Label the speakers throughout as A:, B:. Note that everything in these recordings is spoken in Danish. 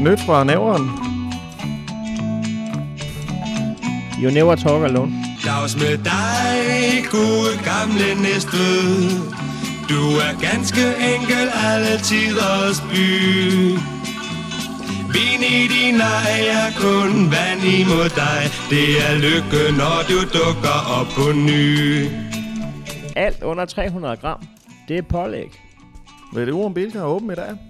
A: Nyt fra næveren.
B: You never talk alone.
C: Dags med dig, gode gamle næstved. Du er ganske enkel alle tiders by. Vin i din ej er kun vand imod dig. Det er lykke, når du dukker op på ny.
B: Alt under 300 gram, det er pålæg.
A: Ved det Urum Bilka er åben i dag?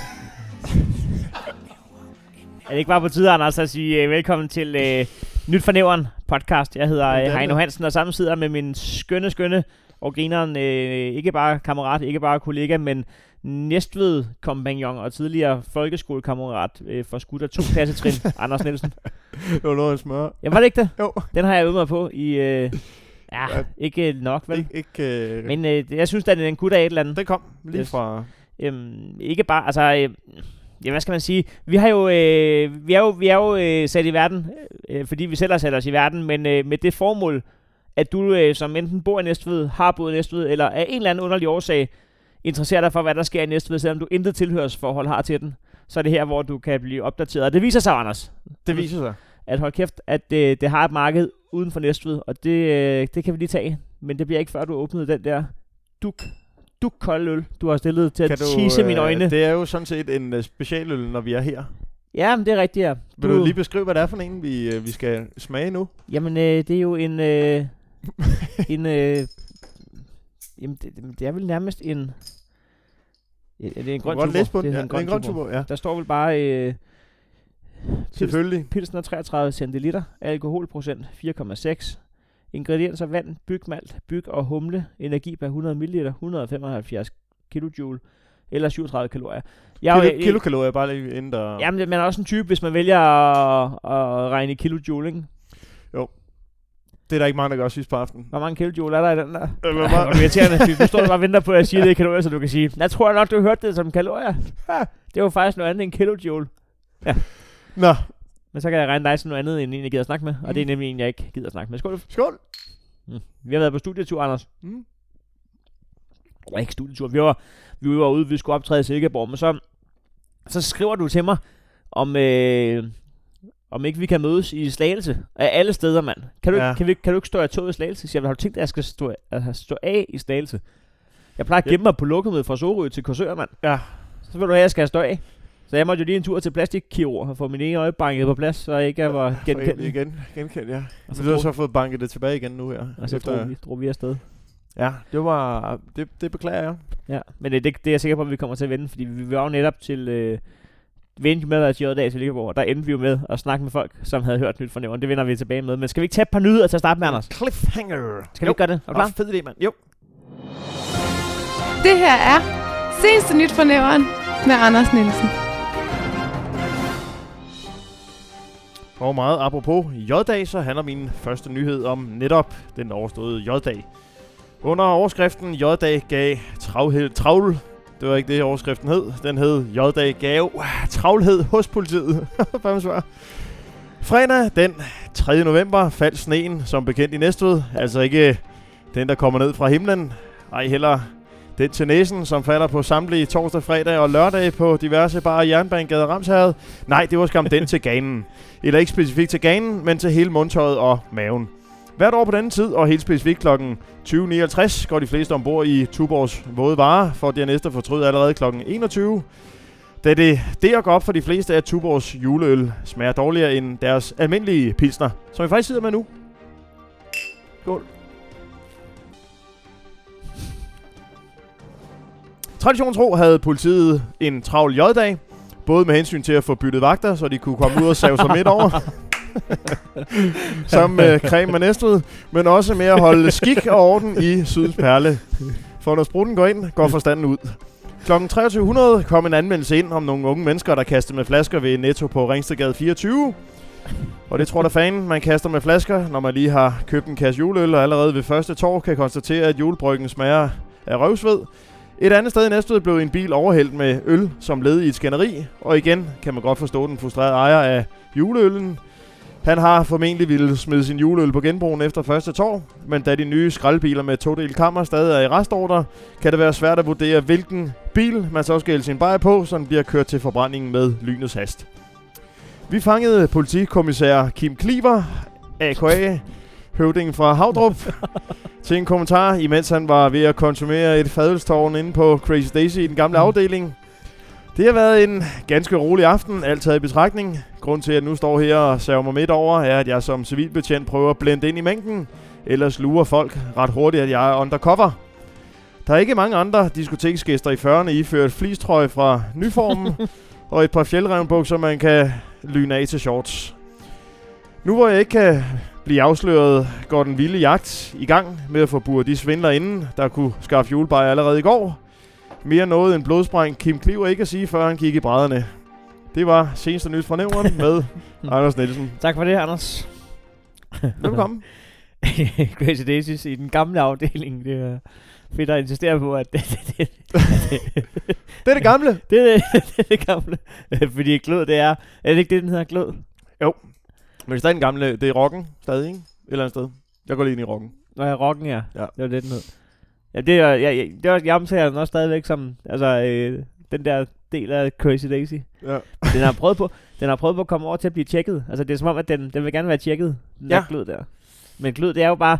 B: er det ikke bare på tide, Anders, at sige uh, velkommen til uh, Nyt for Nævren podcast. Jeg hedder
A: er
B: uh, Heino. Hansen, og sammen sidder med min skønne, skønne og grineren, uh, ikke bare kammerat, ikke bare kollega, men Næstved kompagnon og tidligere folkeskolekammerat øh, for skudt af to klassetrin, Anders Nielsen.
A: det var noget at smøre.
B: Ja, var det ikke det?
A: Jo.
B: Den har jeg øvet mig på i... Øh, ja,
A: Ja.
B: ikke øh, nok, vel?
A: Ik- ikke, øh,
B: Men øh, jeg synes, at det er en gut af et eller andet.
A: det kom lige
B: Yes.
A: fra...
B: Øhm, ikke bare, altså... Øh, ja, hvad skal man sige? Vi har jo, øh, vi er jo, vi er jo øh, sat i verden, øh, fordi vi selv har sat os i verden, men øh, med det formål, at du øh, som enten bor i Næstved, har boet i Næstved, eller af en eller anden underlig årsag, interesserer dig for, hvad der sker i Næstved, selvom du intet tilhørsforhold har til den, så er det her, hvor du kan blive opdateret. Og det viser sig, Anders,
A: Det viser sig.
B: at hold kæft, at øh, det har et marked uden for Næstved, og det, øh, det kan vi lige tage. Men det bliver ikke før, du åbnede den der duk, duk kold øl, du har stillet til
A: Kan
B: at
A: du,
B: tease mine
A: øh,
B: øjne. Det...
A: Er jo sådan set en uh, specialøl, når vi er her.
B: Ja, men det er rigtigt, ja.
A: Vil du lige beskrive, hvad det er for en, vi, øh, vi skal smage nu?
B: Jamen, øh, det er jo en... Øh, en øh, jamen, det, det er vel nærmest en... Ja, det er en grøn
A: den.
B: Det er
A: det er en
B: grøn
A: grøn
B: tuborg,
A: ja.
B: Der står vel bare... Øh,
A: Selvfølgelig.
B: Pilsner 33 centiliter, alkoholprocent 4,6, ingredienser vand, bygmalt, byg og humle, energi per 100 ml, 175 kJ eller 37 kalorier. Jeg jo-
A: Kilo, kilokalorier, bare lige inden der...
B: Jamen, det- man er også en type, hvis man vælger at, at regne i kilojoule, ikke?
A: Det er der ikke mange, der gør sidst på aftenen.
B: Hvor mange kilojoule er der i den der?
A: Øh, hvor meget-
B: irriterende, du står bare og venter på, at jeg siger det i kalorier, så du kan sige, jeg tror nok, du hørte det som kalorier. Det jo faktisk noget andet end kilojoule.
A: Nå,
B: Men så kan jeg regne dig som noget andet, end en, jeg gider at snakke med. Og det er nemlig en, jeg ikke gider at snakke med. Skål.
A: skål.
B: Mm. Vi har været på studietur, Anders.
A: Mm.
B: Det var ikke studietur. Vi var, vi var ude, vi skulle optræde i Silkeborg, men så, så skriver du til mig, om, øh, om ikke vi kan mødes i Slagelse. Af alle steder, mand. Kan du,
A: Ja.
B: ja. kan, vi, kan du ikke stå af toget i Slagelse? Så jeg har du tænkt, at jeg skal stå, at stå af i Slagelse? Jeg plejer at gemme mig på lukket fra Sorø til Korsør, mand.
A: Ja.
B: Så vil du have, at jeg skal stå af. Så jeg måtte jo lige en tur til plastikkirurg og få min ene øje banket på plads, så jeg ikke var
A: Genkendt. Igen, genkendt, ja.
B: Og så
A: så du har så fået banket det tilbage igen nu her.
B: Og så drog vi, drog vi afsted.
A: Ja, det var... Det, det beklager jeg.
B: Ja, men det, det, det er jeg sikker på, at vi kommer til at vende, fordi vi var jo netop til... Øh, vi endte med at til dag til Liggeborg, og der endte vi jo med at snakke med folk, som havde hørt nyt fra nævren. Det vender vi tilbage med. Men skal vi ikke tage et par nyheder til at starte med, Anders?
A: Cliffhanger.
B: Skal vi ikke gøre det? Er du klar?
A: Fed idé, mand. Jo.
D: Det her er Seneste Nyt fra Nævren med Anders Nielsen.
A: Og meget apropos J-dag, så handler min første nyhed om netop den overståede J-dag. Under overskriften J-dag gav travhed, travl... Det var ikke det, overskriften hed. Den hed J-dag gav travlhed hos politiet. Hvad man. Fredag den 3. november faldt sneen som bekendt i Næstved. Altså ikke den, der kommer ned fra himlen. Ej, heller den til næsen, som falder på samtlige torsdag, fredag og lørdag på diverse bare Jernbanegade Ramshavet. Nej, det var skam den til ganen. Eller ikke specifikt til ganen, men til hele mundtøjet og maven. Hvert år på denne tid, og helt specifikt kl. 20.59, går de fleste ombord i Tuborgs våde varer, for dernæst at fortryd allerede kl. 21. Da det der går op for de fleste, at Tuborgs juleøl smager dårligere end deres almindelige pilsner, som vi faktisk sidder med nu. Skål. Tradition tro havde politiet en travl J-dag, både med hensyn til at få byttet vagter, så de kunne komme ud og save sig midt over, som øh, creme med Næstved, men også med at holde skik og orden i Sydens Perle. For når spruten går ind, går forstanden ud. Klokken 2300 kom en anmeldelse ind om nogle unge mennesker, der kastede med flasker ved Netto på Ringstedgade 24. Og det tror der fanden, man kaster med flasker, når man lige har købt en kasse juleøl, og allerede ved første tår kan konstatere, at julebryggen smager af røvsved. Et andet sted i Næstved blev en bil overhældt med øl som led i et skænderi, og igen kan man godt forstå den frustrerede ejer af juleøllen. Han har formentlig ville smide sin juleøl på genbrugen efter første tår, men da de nye skraldbiler med todel kammer stadig er i restorder, kan det være svært at vurdere, hvilken bil man så skal hælde sin bajer på, så den bliver kørt til forbrændingen med lynets hast. Vi fangede politikommissær Kim Kliver, AKA, høvdingen fra Havdrup, til en kommentar, imens han var ved at konsumere et fadelstårn inde på Crazy Daisy i den gamle afdeling. Det har været en ganske rolig aften, alt taget i betragtning. Grund til, at jeg nu står her og saver mig midt over, er, at jeg som civilbetjent prøver at blende ind i mængden. Ellers lurer folk ret hurtigt, at jeg er undercover. Der er ikke mange andre diskoteksgæster i 40'erne iført flistrøje fra Nyformen, og et par fjeldrevnbukser, man kan lyne af til shorts. Nu hvor jeg ikke kan blive afsløret, går den vilde jagt i gang med at få buret de svindler inden, der kunne skaffe julebajer allerede i går. Mere noget end blodsprængt Kim Kliver ikke at sige, før han gik i brædderne. Det var seneste nyt fra nævren med Anders Nielsen.
B: Tak for det, Anders.
A: Velkommen.
B: Crazy Daisies i den gamle afdeling. Det er fedt at insistere på, at det, det, det,
A: Det er det gamle.
B: det, det, det er det gamle. Fordi glød, det er... Er det ikke det, den hedder glød?
A: Men hvis der er den gamle, det er rocken stadig, ikke? Et eller andet sted. Jeg går lige ind i rocken.
B: Nå ja, rocken, ja.
A: Ja.
B: Det var det, den hed. Ja, det er, ja, ja, det var, jeg omtaler den også stadigvæk som, altså, øh, den der del af Crazy Daisy.
A: Ja.
B: Den har prøvet på, den har prøvet på at komme over til at blive tjekket. Altså, det er som om, at den, den vil gerne være tjekket, den
A: Ja.
B: der glød der. Men glød, det er jo bare,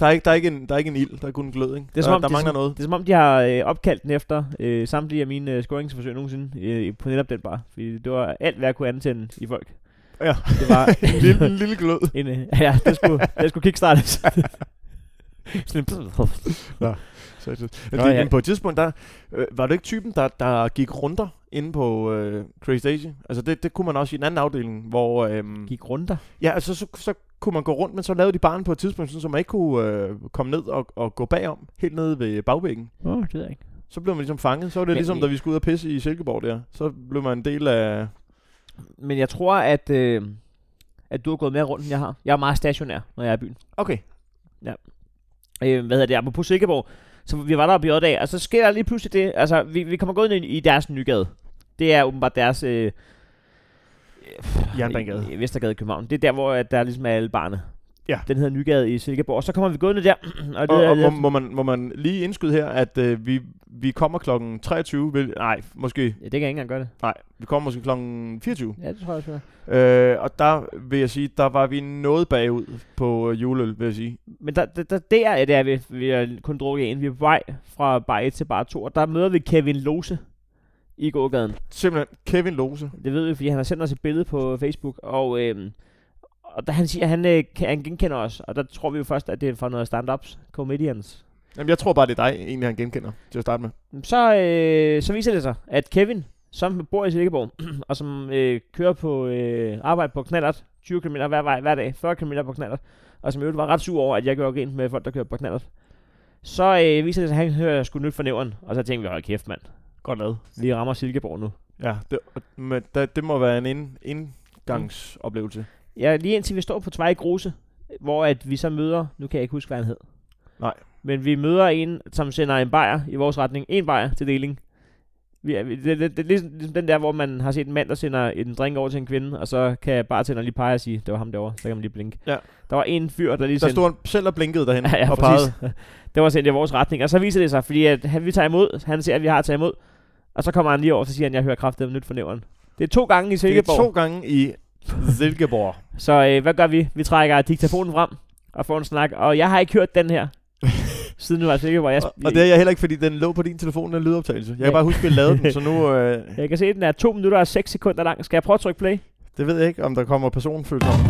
A: Der er ikke, der er ikke, en, der er ikke en ild, der er kun en glød, ikke?
B: Det er som
A: der,
B: om,
A: der
B: det er
A: mangler
B: som-
A: noget.
B: det er som om, de har øh, opkaldt den efter øh, samtlige af mine øh, scoringsforsøg nogensinde øh, på netop den bare. Fordi det var alt, hvad jeg kunne antænde i folk.
A: Ja.
B: Det var
A: en, lille, en lille glød.
B: en, ja, det skulle, det skulle kickstartes. Sådan en,
A: Så, så.
B: Nå,
A: det,
B: ja.
A: Men på et tidspunkt, der, øh, var du ikke typen, der, der gik runder inde på øh, Crazy Daisy? Altså det, det kunne man også i en anden afdeling, hvor... Øh,
B: gik runder.
A: ja, altså så, så kunne man gå rundt, men så lavede de barn på et tidspunkt, sådan, så man ikke kunne øh, komme ned og, og gå bagom, helt nede ved bagvæggen.
B: Åh, oh, det ved jeg ikke.
A: Så blev man ligesom fanget. Så var det
B: Men
A: ligesom, da vi skulle ud og pisse i Silkeborg der. Så blev man en del af...
B: Men jeg tror, at, øh, at du har gået mere rundt, end jeg har. Jeg er meget stationær, når jeg er i byen.
A: Okay.
B: Øh, hvad hedder det? Apropos Sikkerborg. Så vi var der oppe i dag, og så sker der lige pludselig det. Altså, vi, vi kommer gået ind i, i deres nygade. Det er åbenbart deres... Øh,
A: Jernbanegade.
B: I, i Vestergade i København. Det er der, hvor at der ligesom er alle barne.
A: Ja.
B: Den hedder Nygade i Silkeborg. Og så kommer vi gående der. og det
A: Og,
B: er,
A: og må, må, man, må man lige indskyde her, at øh, vi, vi kommer klokken 23, vil, nej, måske,
B: ja, det kan jeg ikke engang gøre det.
A: nej, vi kommer måske klokken 24.
B: Ja, det tror jeg også.
A: Øh, og der vil jeg sige, der var vi noget bagud på øh, juleøl, vil jeg sige.
B: Men der, der, der, der er det, er vi, vi har kun drukket en. Vi er på vej fra bar 1 til bar 2, og der møder vi Kevin Lose i gågaden.
A: Simpelthen Kevin Lose.
B: Det ved vi, fordi han har sendt os et billede på Facebook, og, øhm, og da han siger, at han, øh, han genkender os, og der tror vi jo først, at det er fra noget stand-ups, comedians.
A: Jamen, jeg tror bare, det er dig, egentlig, han genkender til at starte med.
B: Så, øh, så viser det sig, at Kevin, som bor i Silkeborg, og som øh, kører på øh, arbejde på knallert, 20 km hver vej hver dag, 40 km på knallert, og som i øvrigt var ret sur over, at jeg gjorde rent med folk, der kører på knallert. Så øh, viser det sig, at han hører sgu nyt for nævren, og så tænkte vi, hold kæft mand,
A: Godt lavet.
B: vi rammer Silkeborg nu.
A: Ja, det, men det, det må være en ind, indgangsoplevelse.
B: Ja, lige indtil vi står på Tvej Gruse, hvor at vi så møder, nu kan jeg ikke huske, hvad han hed.
A: Nej.
B: Men vi møder en, som sender en bajer i vores retning. En bajer til deling. Vi er, det, det, det, er ligesom, ligesom den der, hvor man har set en mand, der sender en drink over til en kvinde, og så kan bartenderen lige pege og sige, det var ham derovre, så kan man lige blinke.
A: Ja.
B: Der var en fyr, der lige
A: Der
B: sendte...
A: stod han selv og blinkede derhen
B: ja, ja,
A: og
B: præcis.
A: pegede.
B: det var sendt i vores retning, og så viser det sig, fordi at han, vi tager imod, han ser, at vi har taget imod, og så kommer han lige over, så siger han, jeg hører kraftigt nyt for nævren. Det er to gange i
A: Det er
B: Silkeborg.
A: to gange i Silkeborg.
B: Så øh, hvad gør vi? Vi trækker diktafonen frem og får en snak, og jeg har ikke hørt den her, siden nu var Silkeborg. Jeg,
A: og, og det er jeg heller ikke, fordi den lå på din telefon, den lydoptagelse. Jeg kan
B: Ja.
A: bare huske, at vi lavede den, så nu... Øh,
B: jeg kan se, at den er 2 minutter og 6 sekunder lang. Skal jeg prøve at trykke play?
A: det ved jeg ikke, om der kommer personfølelse om.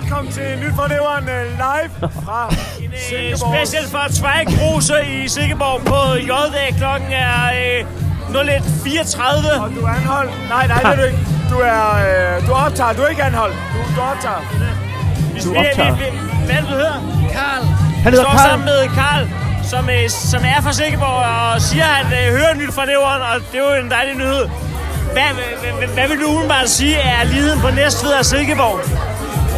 E: Velkommen til Nyt fra Nævren øh, live fra Silkeborg.
B: Special for Zweig Rose i Silkeborg på JD. Klokken er øh, 01.34.
E: Og du er anholdt. Nej, nej, det er du ikke. Du er, øh, du optager. Du er ikke anholdt. Du, du optager.
B: Vi,
A: Du
B: vi,
A: optager.
B: vi, vi, hvad er det, du hedder?
F: Karl,
A: Han
B: Vi
A: hedder
B: står
A: Karl.
B: sammen med Karl, som, øh, som er fra Silkeborg, og siger, at han øh, hører nyt fra Nævren, og det er jo en dejlig nyhed. Hvad, hvad, hvad, hvad vil du umiddelbart sige er ligheden på Næstved og Silkeborg?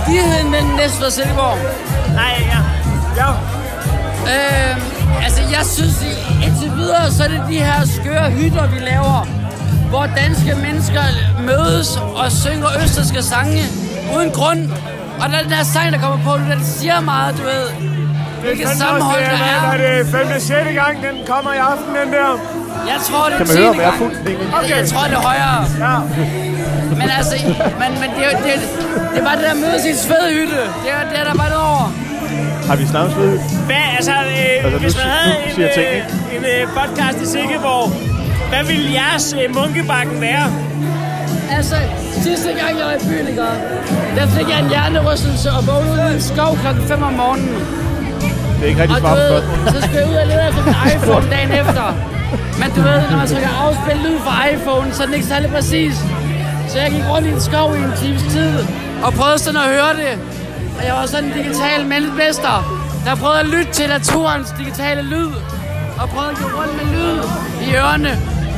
F: ligheden mellem Næstved og Silkeborg.
B: Nej, ja.
E: Ja.
F: Øh, altså, jeg synes, i- indtil videre, så er det de her skøre hytter, vi laver, hvor danske mennesker mødes og synger østerske sange uden grund. Og der er den der sang, der kommer på, den siger meget, du ved. Hvilket
E: Fandme
F: sammenhold der
E: det er.
F: er.
E: Er det femte, sjette gang, den kommer i aften, den der?
F: Jeg tror, det er
A: Kan man høre, om jeg er fuldt egentlig?
F: Jeg, tror, det er højere.
E: Ja.
F: Men altså, men, men det, er jo- det, det er bare det der mødes i en svedhytte. Det er, det er der bare noget over.
A: Har vi snakket ved?
B: Hvad, altså, øh,
A: Altså,
B: hvis man havde en,
A: jeg ting,
B: øh, en øh, podcast i Silkeborg, hvad ville jeres øh, munkebakken være?
F: Altså, sidste gang jeg var i byen, ikke? der fik jeg en hjernerystelse og vågnede ud i en skov klokken 5 om morgenen.
A: Det er ikke rigtig
F: ved,
A: spørgsmålet.
F: så skulle jeg ud og lede efter min iPhone dagen efter. Men du ved, når man trykker afspil lyd fra iPhone, så er den ikke særlig præcis. Så jeg gik rundt i en skov i en times tid, og prøvede sådan at høre det. Og jeg var sådan en digital mester, der prøvede at lytte til naturens digitale lyd. Og prøvede at gå rundt med lyd i ørerne.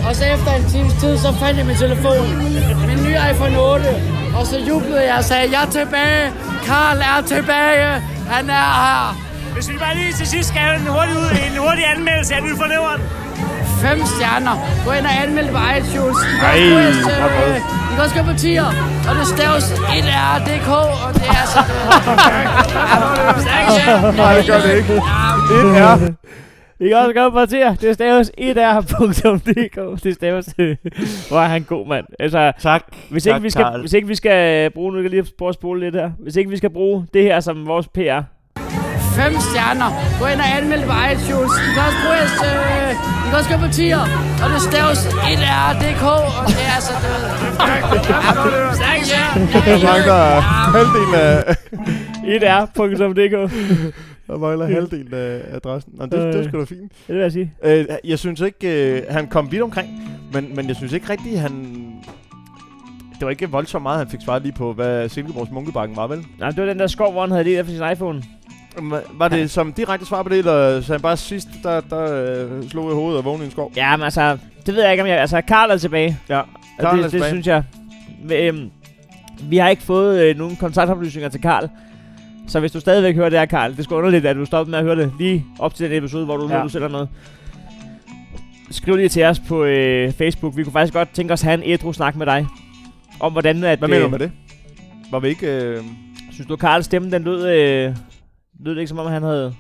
F: Og så efter en times tid, så fandt jeg min telefon. Min nye iPhone 8. Og så jublede jeg og sagde, jeg er tilbage. Karl er tilbage. Han er her.
B: Hvis vi bare lige til sidst skal have en hurtig, ud, en hurtig anmeldelse af nyt for Nævren.
F: Fem stjerner. Gå ind og anmeld på iTunes.
A: Ej,
F: øh, kan også gå på tier. Og det staves 1RDK, og det er så...
A: Nej, det gør det ikke. Det er...
B: I kan også gå på til Det staves 1r.dk. Det staves... Hvor er han god, mand. Altså,
A: Tak.
B: hvis
A: tak,
B: ikke, vi skal,
A: Karl.
B: hvis ikke vi skal bruge... Nu kan jeg lige prøve at spole lidt her. Hvis ikke vi skal bruge det her som vores PR.
F: Fem stjerner. Gå ind og anmeld på iTunes. I kan også bruge jeres, øh, kan også gå på tier. Og det staves 1RDK, og det er så... Stærkt, ja.
A: Der mangler halvdelen af...
B: 1r.dk.
A: Der mangler halvdelen af adressen. Nå, det, det er sgu da fint.
B: Det vil jeg sige.
A: Øh, jeg synes ikke, øh, han kom vidt omkring, men, men jeg synes ikke rigtigt, han... Det var ikke voldsomt meget, han fik svaret lige på, hvad Silkeborgs munkebakken var, vel?
B: Nej, det var den der skov, hvor han havde lige efter sin iPhone.
A: Var det som direkte svar på det, eller så han bare sidst, der, der øh, slog jeg hovedet og vågnede i en skov?
B: Ja, men altså... Det ved jeg ikke, om jeg... Altså, Karl er tilbage.
A: Ja, Karl
B: det,
A: er
B: det
A: tilbage.
B: synes jeg. Men, Øhm, vi har ikke fået øh, nogen kontaktoplysninger til Karl. Så hvis du stadigvæk hører det her, Karl, det skulle underligt, at du stoppede med at høre det lige op til den episode, hvor du
A: Ja.
B: ja. du selv er med. Skriv lige til os på øh, Facebook. Vi kunne faktisk godt tænke os at have en ædru snak med dig. Om hvordan at...
A: Hvad mener du med det? Var vi ikke... Øh,
B: Synes du, Karls stemme, den lød... Øh, lød det ikke som om, han havde...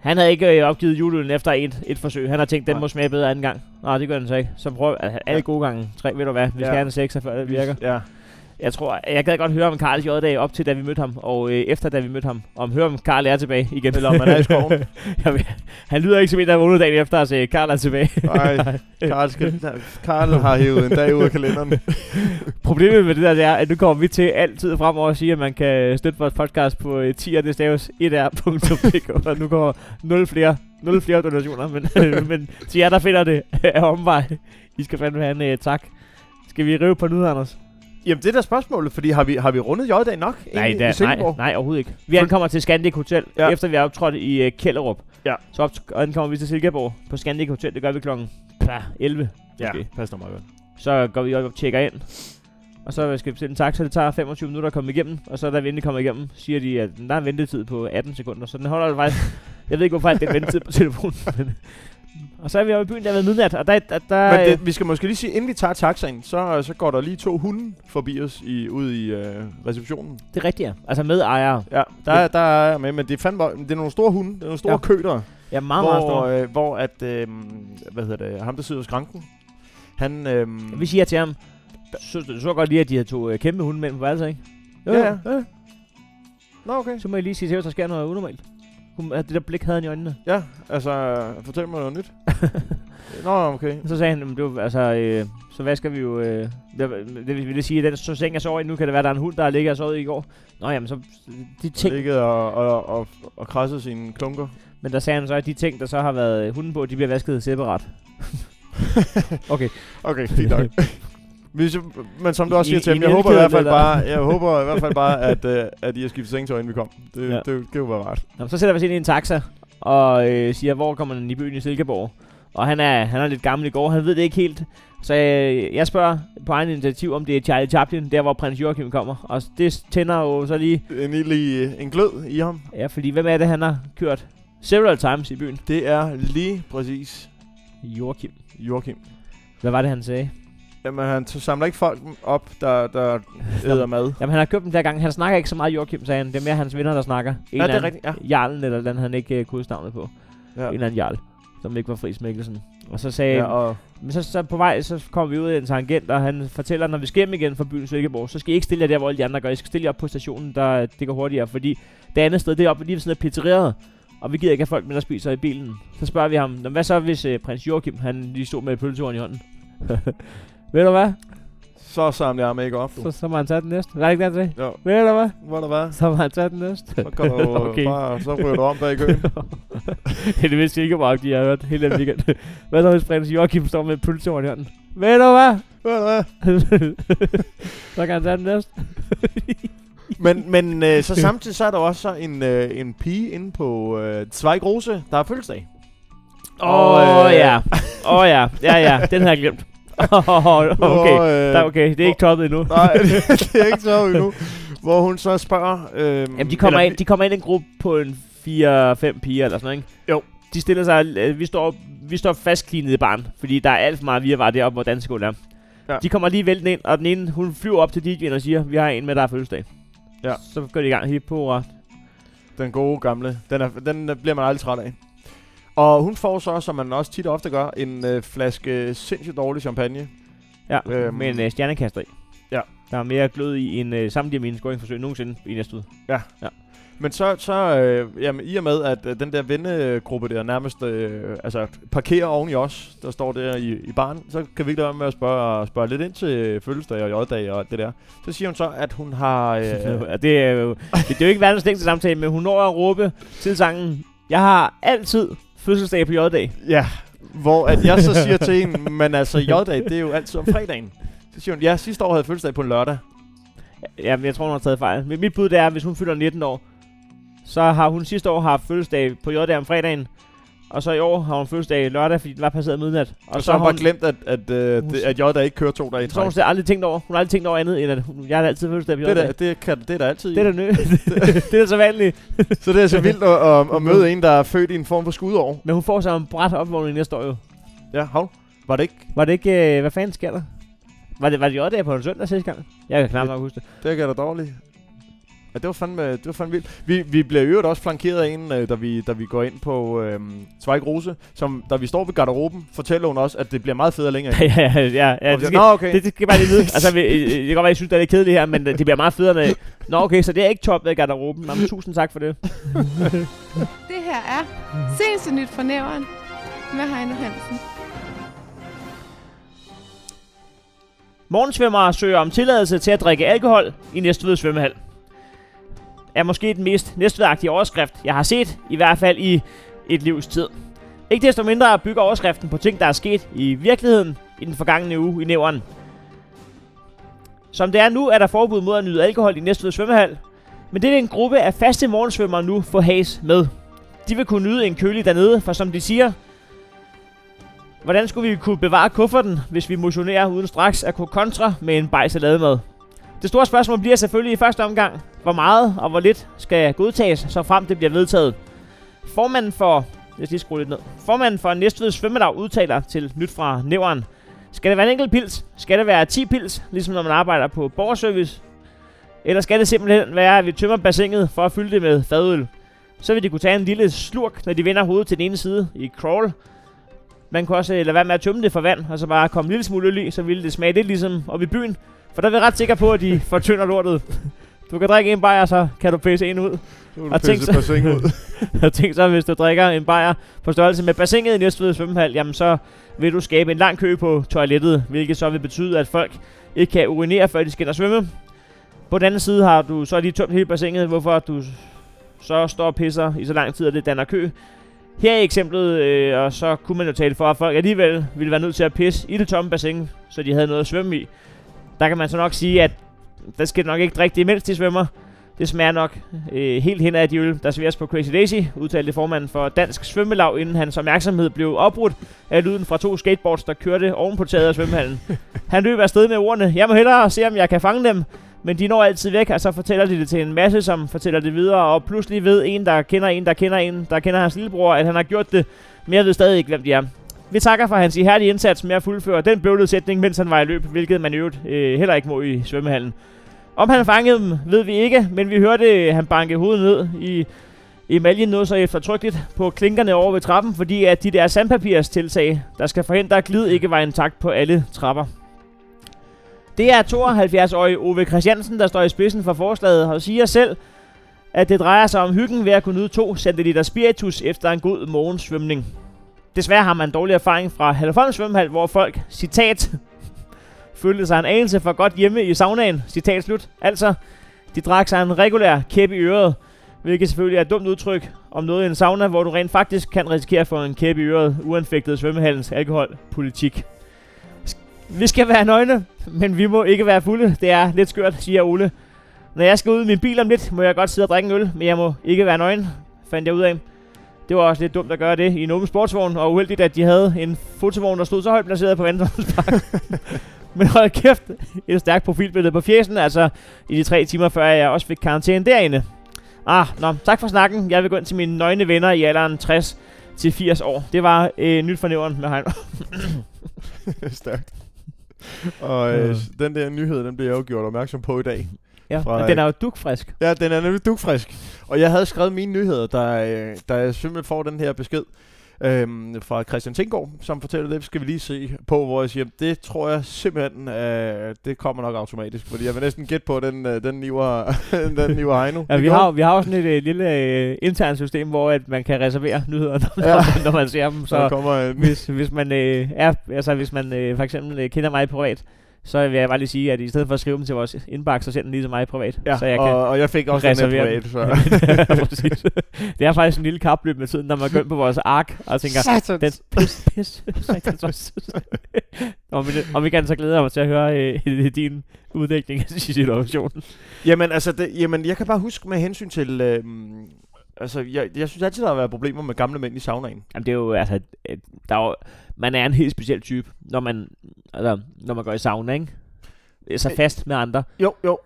B: Han havde ikke øh, opgivet julen efter et, et forsøg. Han har tænkt, den
A: Nej.
B: må smage bedre anden gang. Nej, det gør den så ikke. Så prøv alle
A: Ja.
B: gode gange. Tre, ved du hvad? Vi skal
A: Ja.
B: have en 6, før det virker.
A: Ja.
B: Jeg tror, jeg gad godt høre om Karls J-dag op til, da vi mødte ham, og øh, efter, da vi mødte ham. Om høre om Karl er tilbage igen.
A: Eller om han er i skoven.
B: Han lyder ikke som en, der er vågnet dagen efter at Karl er tilbage.
A: Nej, Karl, skal, Karl har hævet en dag ud af kalenderen.
B: Problemet med det der, det er, at nu kommer vi til altid fremover at sige, at man kan støtte vores podcast på øh, 10, det staves 1r.dk, og nu går 0 flere, 0 flere donationer, men, men til jer, der finder det af omvej, I skal fandme have en uh, tak. Skal vi rive på nu, Anders?
A: Jamen, det er da spørgsmålet, fordi har vi, har vi rundet J-dag nok
B: Nej, det
A: i
B: nej, nej, overhovedet ikke. Vi ankommer til Scandic Hotel,
A: Ja.
B: efter vi er optrådt i uh, Kjellerup.
A: Ja.
B: Så ankommer vi til Silkeborg på Scandic Hotel, det gør vi klokken pah, 11.
A: Ja,
B: måske.
A: passer meget godt.
B: Så går vi op og tjekker ind. Og så skal vi bestille en taxa, det tager 25 minutter at komme igennem. Og så da vi endelig kommer igennem, siger de, at der er en ventetid på 18 sekunder. Så den holder faktisk... Jeg ved ikke, hvorfor det er ventetid på telefonen. Men, Og så er vi oppe i byen der ved midnat, og der, der, der
A: Men det, vi skal måske lige sige, inden vi tager taxaen, så, så går der lige to hunde forbi os i, ude i øh, receptionen.
B: det er rigtigt, ja. Altså med ejere.
A: Ja, der, er, der er med, men det er, fandme, det er nogle store hunde, det er nogle store
B: Ja.
A: køder,
B: Ja, meget, meget
A: hvor,
B: stor.
A: øh, hvor at, øh, hvad hedder det, ham der sidder i skranken, han, øh,
B: Vi siger til ham, så, så godt lige, at de har to øh, kæmpe hunde mellem på værelset, ikke? Jo,
A: Ja,
B: ja,
A: ja. Nå, okay.
B: Så må jeg lige sige til, hvis der sker noget unormalt. Hun- at Det der blik havde han i øjnene.
A: Ja, altså, fortæl mig noget nyt. Nå, okay.
B: Så sagde han, "Jamen, det var, altså, øh, så hvad skal vi jo... Øh, det, det vil det sige, at den så seng, jeg sover i, nu kan det være, der er en hund, der ligger og sovet i går. Nå jamen, så de ting...
A: Ligget og, og, og, og krasset sine klunker.
B: Men der sagde han så, at de ting, der så har været hunden på, de bliver vasket separat. okay.
A: Okay, fint nok. Hvis, men som du også
B: I-
A: siger til
B: i
A: ham, jeg håber i hvert fald bare, jeg håber i hvert fald bare, at, uh, at I har skiftet sengetøj, inden vi kom. Det,
B: Ja.
A: det, det, det være rart.
B: Nå, så sætter vi os ind i en taxa, og øh, siger, hvor kommer den i byen i Silkeborg? Og han er, han er lidt gammel i går, han ved det ikke helt. Så øh, jeg spørger på egen initiativ, om det er Charlie Chaplin, der hvor prins Joachim kommer. Og det tænder jo så lige,
A: En lille en glød i ham.
B: ja, fordi hvem er det, han har kørt several times i byen?
A: Det er lige præcis
B: Joachim.
A: Joachim.
B: Hvad var det, han sagde?
A: Jamen, han samler ikke folk op, der, der æder mad.
B: Jamen, han har købt dem der gang. Han snakker ikke så meget Joachim, sagde han. Det er mere hans venner, der snakker. En
A: Ja, det er rigtigt, ja.
B: Jarlen, eller den han ikke uh, kodsnavnet på. Ja. En eller anden Jarl, som ikke var Friis Mikkelsen. Og så sagde
A: ja og
B: Men så, så på vej, så kommer vi ud af en tangent, og han fortæller, når vi skal hjem igen fra byen Silkeborg, så skal I ikke stille jer der, hvor alle de andre gør. I skal stille jer op på stationen, der det går hurtigere, fordi det andet sted, det er oppe lige ved sådan af pizzeriet, og vi gider ikke have folk med, der spiser i bilen. Så spørger vi ham, "Nå, hvad så hvis øh, prins Joachim, han lige stod med pølsehorn i hånden? Ved du hvad?
A: så samler jeg mig ikke op.
B: Så, så må han tage den næste. Var det ikke han sagde?
A: Jo,
B: Ved du hvad?
A: hvor der var.
B: Så må han tage den næste.
A: Så kan du
B: Okay.
A: bare, så ryger du om bag i køen.
B: det er det mest Silkeborg, de har hørt hele den weekend. hvad så hvis prins Joachim står med pølsehorn i hånden? Ved du hvad?
A: Ved du hvad?
B: så kan han tage den næste.
A: Men, men øh, så samtidig så er der også så en, øh, en pige inde på øh, Zweig Rose, der har fødselsdag.
B: Åh oh,
A: øh,
B: ja. Åh oh, ja. Ja, ja. Den har jeg glemt. Okay.
A: Hvor, øh,
B: Der, okay, det er ikke toppet endnu.
A: Nej, det, er ikke så endnu. Hvor hun så spørger... Øh,
B: Jamen, de kommer, ind, de kommer ind i en gruppe på en 4-5 piger eller sådan noget, ikke?
A: Jo.
B: De stiller sig... Øh, vi står, vi står fastklinet i barn, fordi der er alt for meget virvar deroppe, hvor danseskolen er.
A: Ja.
B: De kommer lige væltende ind, og den ene, hun flyver op til DJ'en og siger, vi har en med, der er fødselsdag.
A: Ja.
B: Så går de i gang. Hip på
A: Den gode gamle. Den, er, den bliver man aldrig træt af. Og hun får så, som man også tit og ofte gør, en øh, flaske sindssygt dårlig champagne.
B: Ja,
A: Øhm.
B: med en øh, stjernekaster i.
A: Ja.
B: Der er mere glød i end øh, samtlige mine scoringsforsøg nogensinde i næste ud.
A: Men så, så øh, jamen, i og med, at øh, den der vennegruppe der nærmest øh, altså, parkerer oven i os, der står der i, i baren, så kan vi ikke lade være med at spørge, spørge lidt ind til fødselsdag og joddag og det der. Så siger hun så, at hun har... Øh,
B: Ja, det, er jo, det, det er jo ikke verdens længste samtale, men hun når at råbe til sangen, jeg har altid fødselsdag på J-dag.
A: Ja, hvor at jeg så siger til hende, men altså J-dag, det er jo altid om fredagen. Så siger hun, ja, sidste år havde jeg fødselsdag på en lørdag.
B: Ja, men jeg tror, hun har taget fejl. Men mit bud det er, at hvis hun fylder 19 år, så har hun sidste år haft fødselsdag på J-dag om fredagen, og så i år har hun fødselsdag lørdag, fordi den var passeret midnat.
A: Og, og så har hun bare glemt, at, at, øh, det, at J-dag ikke kører to dage i
B: så har hun
A: træk.
B: aldrig tænkt over. Hun har aldrig tænkt over andet, end at hun, jeg har altid fødselsdag på
A: Det,
B: J-dag.
A: der, det, kan, det er der altid.
B: Det er da nø. det er så vanligt.
A: Så det er så vildt at, at, at møde en, der er født i en form for skudår.
B: Men hun får så en bræt opvågning næste år jo.
A: Ja, hov. Var det ikke?
B: Var det ikke... Øh, hvad fanden sker der? Var det, var det J-dag på en søndag sidste gang? Jeg kan knap nok huske det.
A: Det kan da dårligt. Ja, det var fandme, det var fandme vildt. Vi, vi bliver øvrigt også flankeret af en, øh, da vi, da vi går ind på øh, Zweig Rose, som da vi står ved garderoben, fortæller hun også, at det bliver meget federe længere.
B: ja, ja, ja, ja. Det skal,
A: Nå, okay.
B: det, det skal jeg bare lige vide. Altså, vi, det kan godt være, I synes, det er lidt kedeligt her, men øh, det bliver meget federe med... Nå, okay, så det er ikke top ved garderoben. Nå, men tusind tak for det.
D: Det her er seneste nyt fra næveren med Heino Hansen.
B: Morgensvømmere søger om tilladelse til at drikke alkohol i Næstved svømmehal. Er måske den mest næstvedagtige overskrift, jeg har set, i hvert fald i et livs tid. Ikke desto mindre bygger overskriften på ting, der er sket i virkeligheden i den forgangne uge i nævren. Som det er nu, er der forbud mod at nyde alkohol i næste svømmehal, men det vil en gruppe af faste morgensvømmere nu få has med. De vil kunne nyde en kølig dernede, for som de siger, Hvordan skulle vi kunne bevare kufferten, hvis vi motionerer uden straks at kunne kontra med en bajs med? Det store spørgsmål bliver selvfølgelig i første omgang, hvor meget og hvor lidt skal godtages, så frem det bliver vedtaget. Formanden for Lad os lige skrue lidt ned. Formanden for Næstved svømmedag udtaler til nyt fra Nævren. Skal det være en enkelt pils? Skal det være 10 pils, ligesom når man arbejder på borgerservice? Eller skal det simpelthen være, at vi tømmer bassinet for at fylde det med fadøl? Så vil de kunne tage en lille slurk, når de vender hovedet til den ene side i crawl. Man kunne også eh, lade være med at tømme det for vand, og så bare komme en lille smule øl i, så ville det smage lidt ligesom oppe i byen. For der er vi ret sikre på, at de fortynder lortet. Du kan drikke en bajer, så kan du pisse en ud.
A: Nu
B: Og tænk så-
A: ud.
B: Og tænk så, hvis du drikker en bajer på størrelse med bassinet i Næstved svømmehal, jamen så vil du skabe en lang kø på toilettet, hvilket så vil betyde, at folk ikke kan urinere, før de skal og svømme. På den anden side har du så lige tømt hele bassinet, hvorfor du så står og pisser i så lang tid, at det danner kø. Her er eksemplet, øh, og så kunne man jo tale for, at folk alligevel ville være nødt til at pisse i det tomme bassin, så de havde noget at svømme i. Der kan man så nok sige, at der skal nok ikke drikke det, imens de svømmer. Det smager nok øh, helt hen af de øl, der serveres på Crazy Daisy, udtalte formanden for Dansk Svømmelag, inden hans opmærksomhed blev opbrudt af lyden fra to skateboards, der kørte oven på taget af svømmehallen. Han løb afsted med ordene, jeg må hellere se, om jeg kan fange dem, men de når altid væk, og så fortæller de det til en masse, som fortæller det videre, og pludselig ved en, der kender en, der kender en, der kender hans lillebror, at han har gjort det, men jeg ved stadig ikke, hvem de er. Vi takker for hans ihærdige indsats med at fuldføre den bøvlede sætning, mens han var i løb, hvilket man øvrigt øh, heller ikke må i svømmehallen. Om han fangede dem, ved vi ikke, men vi hørte, øh, han banke hovedet ned i emaljen noget så eftertrykkeligt på klinkerne over ved trappen, fordi at de der sandpapirs tiltag, der skal forhindre at glid, ikke var intakt på alle trapper. Det er 72-årige Ove Christiansen, der står i spidsen for forslaget og siger selv, at det drejer sig om hyggen ved at kunne nyde 2 cm spiritus efter en god morgensvømning. Desværre har man dårlig erfaring fra Halvfons svømmehal, hvor folk, citat, følte sig en anelse for godt hjemme i saunaen, citat slut. Altså, de drak sig en regulær kæp i øret, hvilket selvfølgelig er et dumt udtryk om noget i en sauna, hvor du rent faktisk kan risikere for en kæp i øret, uanfægtet svømmehallens alkoholpolitik. Vi skal være nøgne, men vi må ikke være fulde. Det er lidt skørt, siger Ole. Når jeg skal ud i min bil om lidt, må jeg godt sidde og drikke en øl, men jeg må ikke være nøgen, fandt jeg ud af. Det var også lidt dumt at gøre det i en åben sportsvogn, og uheldigt, at de havde en fotovogn, der stod så højt placeret på Vandrumspark. men hold kæft, et stærkt profilbillede på fjesen, altså i de tre timer, før jeg også fik karantæne derinde. Ah, nå, tak for snakken. Jeg vil gå ind til mine nøgne venner i alderen 60 til 80 år. Det var øh, nyt fornævren med Heino.
A: Stærkt. Og øh, den der nyhed, den blev jeg jo gjort opmærksom på i dag.
B: Ja,
A: Fra-
B: den er jo dukfrisk.
A: Ja, den er nemlig dugfrisk. Og jeg havde skrevet mine nyheder, da, øh, da jeg simpelthen får den her besked øhm, fra Christian Tinggaard, som fortæller det, skal vi lige se på, hvor jeg siger, det tror jeg simpelthen, øh, det kommer nok automatisk, fordi jeg vil næsten gætte på, den, øh, den niver, den niver Heino.
B: Ja, vi har, vi har jo sådan et øh, lille øh, internt system, hvor at man kan reservere nyheder, når,
A: Ja.
B: når man ser dem.
A: så der
B: Så
A: kommer en,
B: hvis, hvis man øh, er, altså hvis man øh, for eksempel øh, kender mig privat, så vil jeg bare lige sige, at i stedet for at skrive dem til vores indbakke, så send den lige til mig privat.
A: ja,
B: så jeg
A: og,
B: kan
A: og jeg fik også den privat, så.
B: Præcis. det er faktisk en lille kapløb med tiden, når man går ind på vores ark og tænker,
A: Satans.
B: den pis, pis, satans også. og, vi, og vi kan så glæde os til at høre øh, din udvikling af situationen.
A: Jamen, altså, det, jamen, jeg kan bare huske med hensyn til... Øh, altså, jeg, jeg synes altid, der har været problemer med gamle mænd i saunaen.
B: Jamen, det er jo, altså, der er jo, man er en helt speciel type, når man, altså, når man går i sauna, ikke? Så fast med andre.
A: Jo, jo.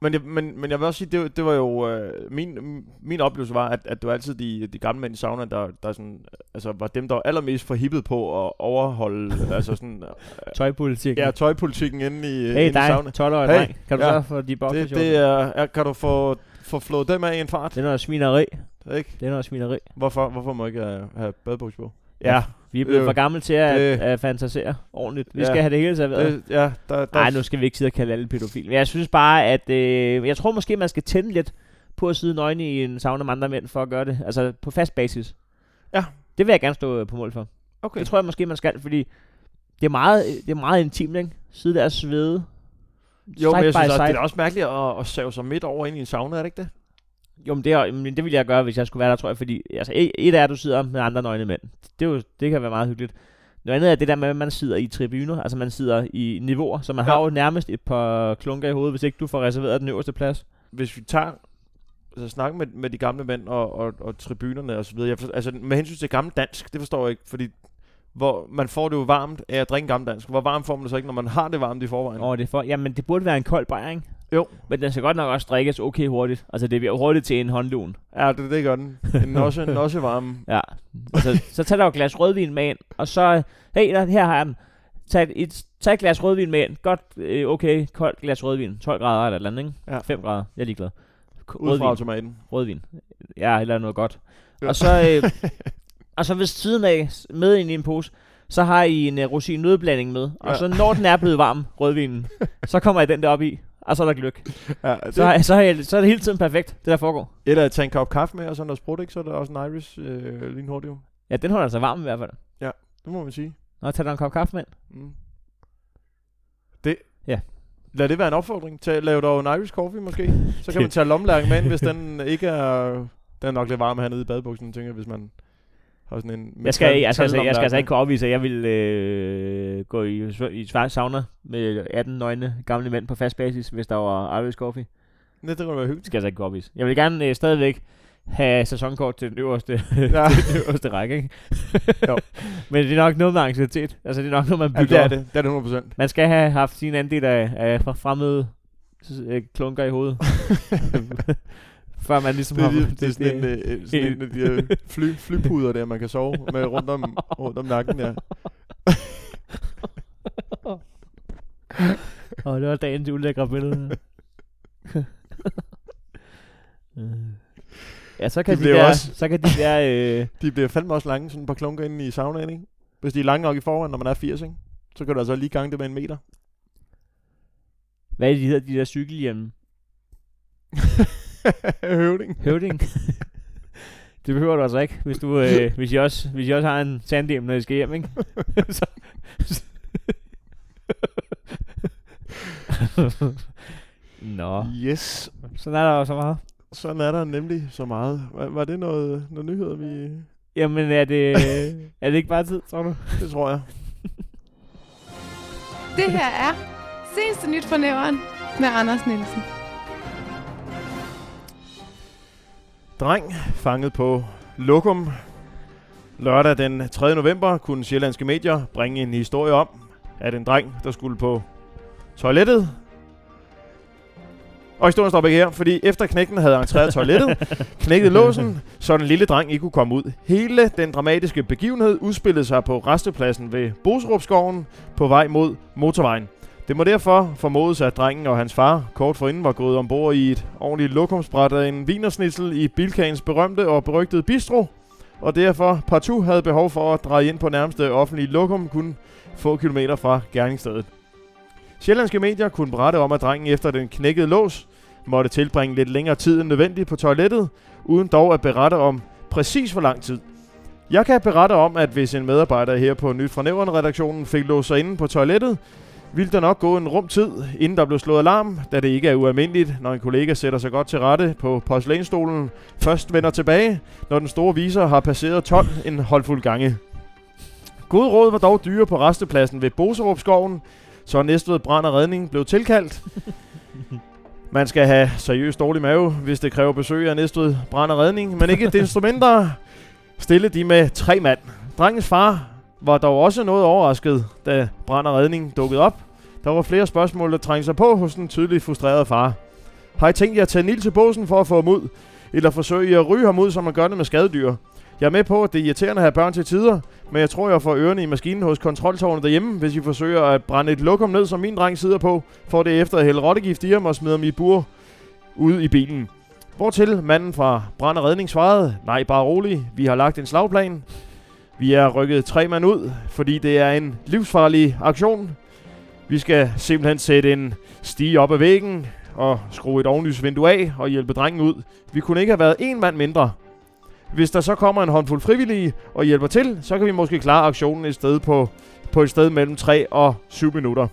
A: Men jeg, men, men jeg vil også sige, det, var- det var jo... Øh, min, min oplevelse var, at, at det var altid de, de gamle mænd i saunaen, der, der sådan, altså, var dem, der var allermest forhippet på at overholde altså sådan, øh,
B: Tøjpolitik.
A: ja, tøjpolitikken inde i,
B: hey
A: inde i
B: dig,
A: saunaen.
B: 12 årig
A: Hey,
B: dreng. Kan du
A: ja.
B: så få de
A: Det,
B: boksershorts?
A: det er, er, kan du få, få flået dem af i en fart?
B: det er noget svineri.
A: Ikke?
B: Det er noget svineri.
A: Hvorfor, hvorfor må jeg ikke have, have badebukser på?
B: Ja, vi er blevet
A: Øh,
B: for gamle til at,
A: det-
B: at fantasere ordentligt. Vi
A: Ja.
B: skal have det hele serveret.
A: Ja, der, der,
B: Nej, nu skal vi ikke sidde og kalde alle pædofile. Men jeg synes bare, at... Øh, jeg tror måske, man skal tænde lidt på at sidde nøgne i en sauna med andre mænd for at gøre det. Altså på fast basis.
A: Ja.
B: Det vil jeg gerne stå øh, på mål for.
A: Okay.
B: Det tror jeg måske, man skal, fordi det er meget, det er meget intimt, ikke? Sidde der og svede.
A: Jo, men jeg synes også, det er også mærkeligt at, at save sig midt over ind i en sauna, er det ikke det?
B: Jo, men det, er, men det ville jeg gøre, hvis jeg skulle være der, tror jeg, fordi altså, et, et er, at du sidder med andre nøgne mænd. Det, er jo, det kan være meget hyggeligt. Noget andet er det der med, at man sidder i tribuner, altså man sidder i niveauer, så man
A: Ja.
B: ja. har jo nærmest et par klunker i hovedet, hvis ikke du får reserveret den øverste plads.
A: hvis vi tager altså snakke med, med de gamle mænd og, og, og tribunerne og så videre. Jeg for, altså med hensyn til gammel dansk, det forstår jeg ikke, fordi hvor man får det jo varmt af at drikke gammel dansk. Hvor varmt får man det så ikke, når man har det varmt i forvejen?
B: Over det for, jamen det burde være en kold bajer, ikke?
A: Jo.
B: Men den skal godt nok også drikkes okay hurtigt. Altså, det bliver hurtigt til en håndlun.
A: Ja, det, det gør den. En nosse, nosse varme.
B: Ja. Altså, så tag der et glas rødvin med ind, og så, hey, der, her har jeg den. Tag et, et, tag et glas rødvin med ind. Godt, øh, okay, koldt glas rødvin. 12 grader eller et eller andet, ikke?
A: Ja.
B: 5 grader. Jeg er ligeglad. K-
A: Ud fra automaten.
B: Rødvin. Ja, eller noget godt.
A: Ja.
B: Og så, øh, og så ved siden af, med ind i en pose, så har I en uh, rosin nødblanding med. Og
A: Ja.
B: så når den er blevet varm, rødvinen, så kommer jeg den der op i, og så er der gløk.
A: Ja, det,
B: Så, har så, har jeg, så er det hele tiden perfekt, det der foregår.
A: Eller at tage en kop kaffe med, og sådan noget sprut, ikke? Så er der også en Iris øh, lige hurtigt.
B: Ja, den holder sig varm i hvert fald.
A: Det må man sige.
B: Nå, tag dig en kop kaffe med.
A: Mm. Det...
B: Ja.
A: Lad det være en opfordring til at lave dog en Irish coffee måske. Så kan man tage lommelærken med ind, hvis den ikke er... Den er nok lidt varm hernede i badebuksen, tænker jeg, hvis man har sådan en...
B: Jeg skal, jeg, skal, altså, jeg skal altså ikke kunne opvise, at jeg vil øh, gå i, i svær sauna med 18 nøgne gamle mænd på fast basis, hvis der var Irish Coffee.
A: Nej, det kunne være
B: Det
A: hyggeligt.
B: skal jeg altså ikke kunne opvise. Jeg vil gerne øh, stadigvæk have sæsonkort til den øverste,
A: Ja.
B: ja. den øverste række, ikke?
A: Jo.
B: Men det er nok noget med anciennitet. Altså, det er nok noget, man
A: Ja,
B: bygger
A: det er det. Det er det 100%.
B: Man skal have haft sin andel af, af fremmede øh, klunker i hovedet. Før man ligesom
A: Det
B: har...
A: de, det er sådan en, øh, sådan en af de øh, fly, flypuder der, man kan sove med rundt om, rundt om nakken, ja.
B: Åh, det var dagens ulækre billede. Ja, så kan
A: Det
B: de,
A: bliver
B: der,
A: også-
B: så kan de der, øh,
A: De bliver fandme også lange, sådan et par klunker inde i saunaen, ikke? Hvis de er lange nok i forhånd, når man er 80, ikke? Så kan du altså lige gange det med en meter.
B: hvad er det, de hedder, de der cykelhjelme?
A: Høvding.
B: Høvding. det behøver du altså ikke, hvis du, øh, hvis I også, hvis I også har en tandem, når I skal hjem, ikke? så, Nå,
A: Yes.
B: sådan er der jo så meget.
A: Sådan er der nemlig så meget. Var, var det noget, noget nyheder, vi...
B: Jamen, er det, er det ikke bare tid, tror du?
A: Det tror jeg.
D: Det her er seneste nyt fra nævren med Anders Nielsen.
A: Dreng fanget på lokum. Lørdag den 3. november kunne sjællandske medier bringe en historie om, at en dreng, der skulle på toilettet. Og historien stopper ikke her, fordi efter knækken havde entreret toilettet, knækket låsen, så den lille dreng ikke kunne komme ud. Hele den dramatiske begivenhed udspillede sig på restepladsen ved Boserupskoven på vej mod motorvejen. Det må derfor formodes, at drengen og hans far kort forinden var gået ombord i et ordentligt lokumsbræt af en vinersnitzel i Bilkagens berømte og berygtede bistro, og derfor partout havde behov for at dreje ind på nærmeste offentlige lokum kun få kilometer fra gerningsstedet. Sjællandske medier kunne berette om, at drengen efter den knækkede lås måtte tilbringe lidt længere tid end nødvendigt på toilettet, uden dog at berette om præcis hvor lang tid. Jeg kan berette om, at hvis en medarbejder her på Nyt fra Nævren-redaktionen fik låst sig inde på toilettet, ville der nok gå en rum tid, inden der blev slået alarm, da det ikke er ualmindeligt, når en kollega sætter sig godt til rette på porcelænstolen, først vender tilbage, når den store viser har passeret 12 en holdfuld gange. God råd var dog dyre på restepladsen ved Boserupskoven, så Næstved Brand og Redning blev tilkaldt. Man skal have seriøst dårlig mave, hvis det kræver besøg af Næstved Brand og Redning, men ikke desto mindre stille de med tre mand. Drengens far var dog også noget overrasket, da Brand og Redning dukkede op. Der var flere spørgsmål, der trængte sig på hos den tydeligt frustrerede far. Har I tænkt jer at tage Nils til båsen for at få ham ud? Eller forsøge at ryge ham ud, som man gør det med skadedyr? Jeg er med på, at det er irriterende at have børn til tider, men jeg tror, jeg får ørerne i maskinen hos kontroltårnet derhjemme, hvis I forsøger at brænde et lokum ned, som min dreng sidder på, for det efter at hælde rottegift i ham og smide ham i bur ude i bilen. Hvortil manden fra Brand og Redning svarede, nej, bare rolig, vi har lagt en slagplan. Vi er rykket tre mand ud, fordi det er en livsfarlig aktion. Vi skal simpelthen sætte en stige op ad væggen og skrue et ovenlysvindue af og hjælpe drengen ud. Vi kunne ikke have været en mand mindre. Hvis der så kommer en håndfuld frivillige og hjælper til, så kan vi måske klare aktionen et sted på, på et sted mellem 3 og 7 minutter.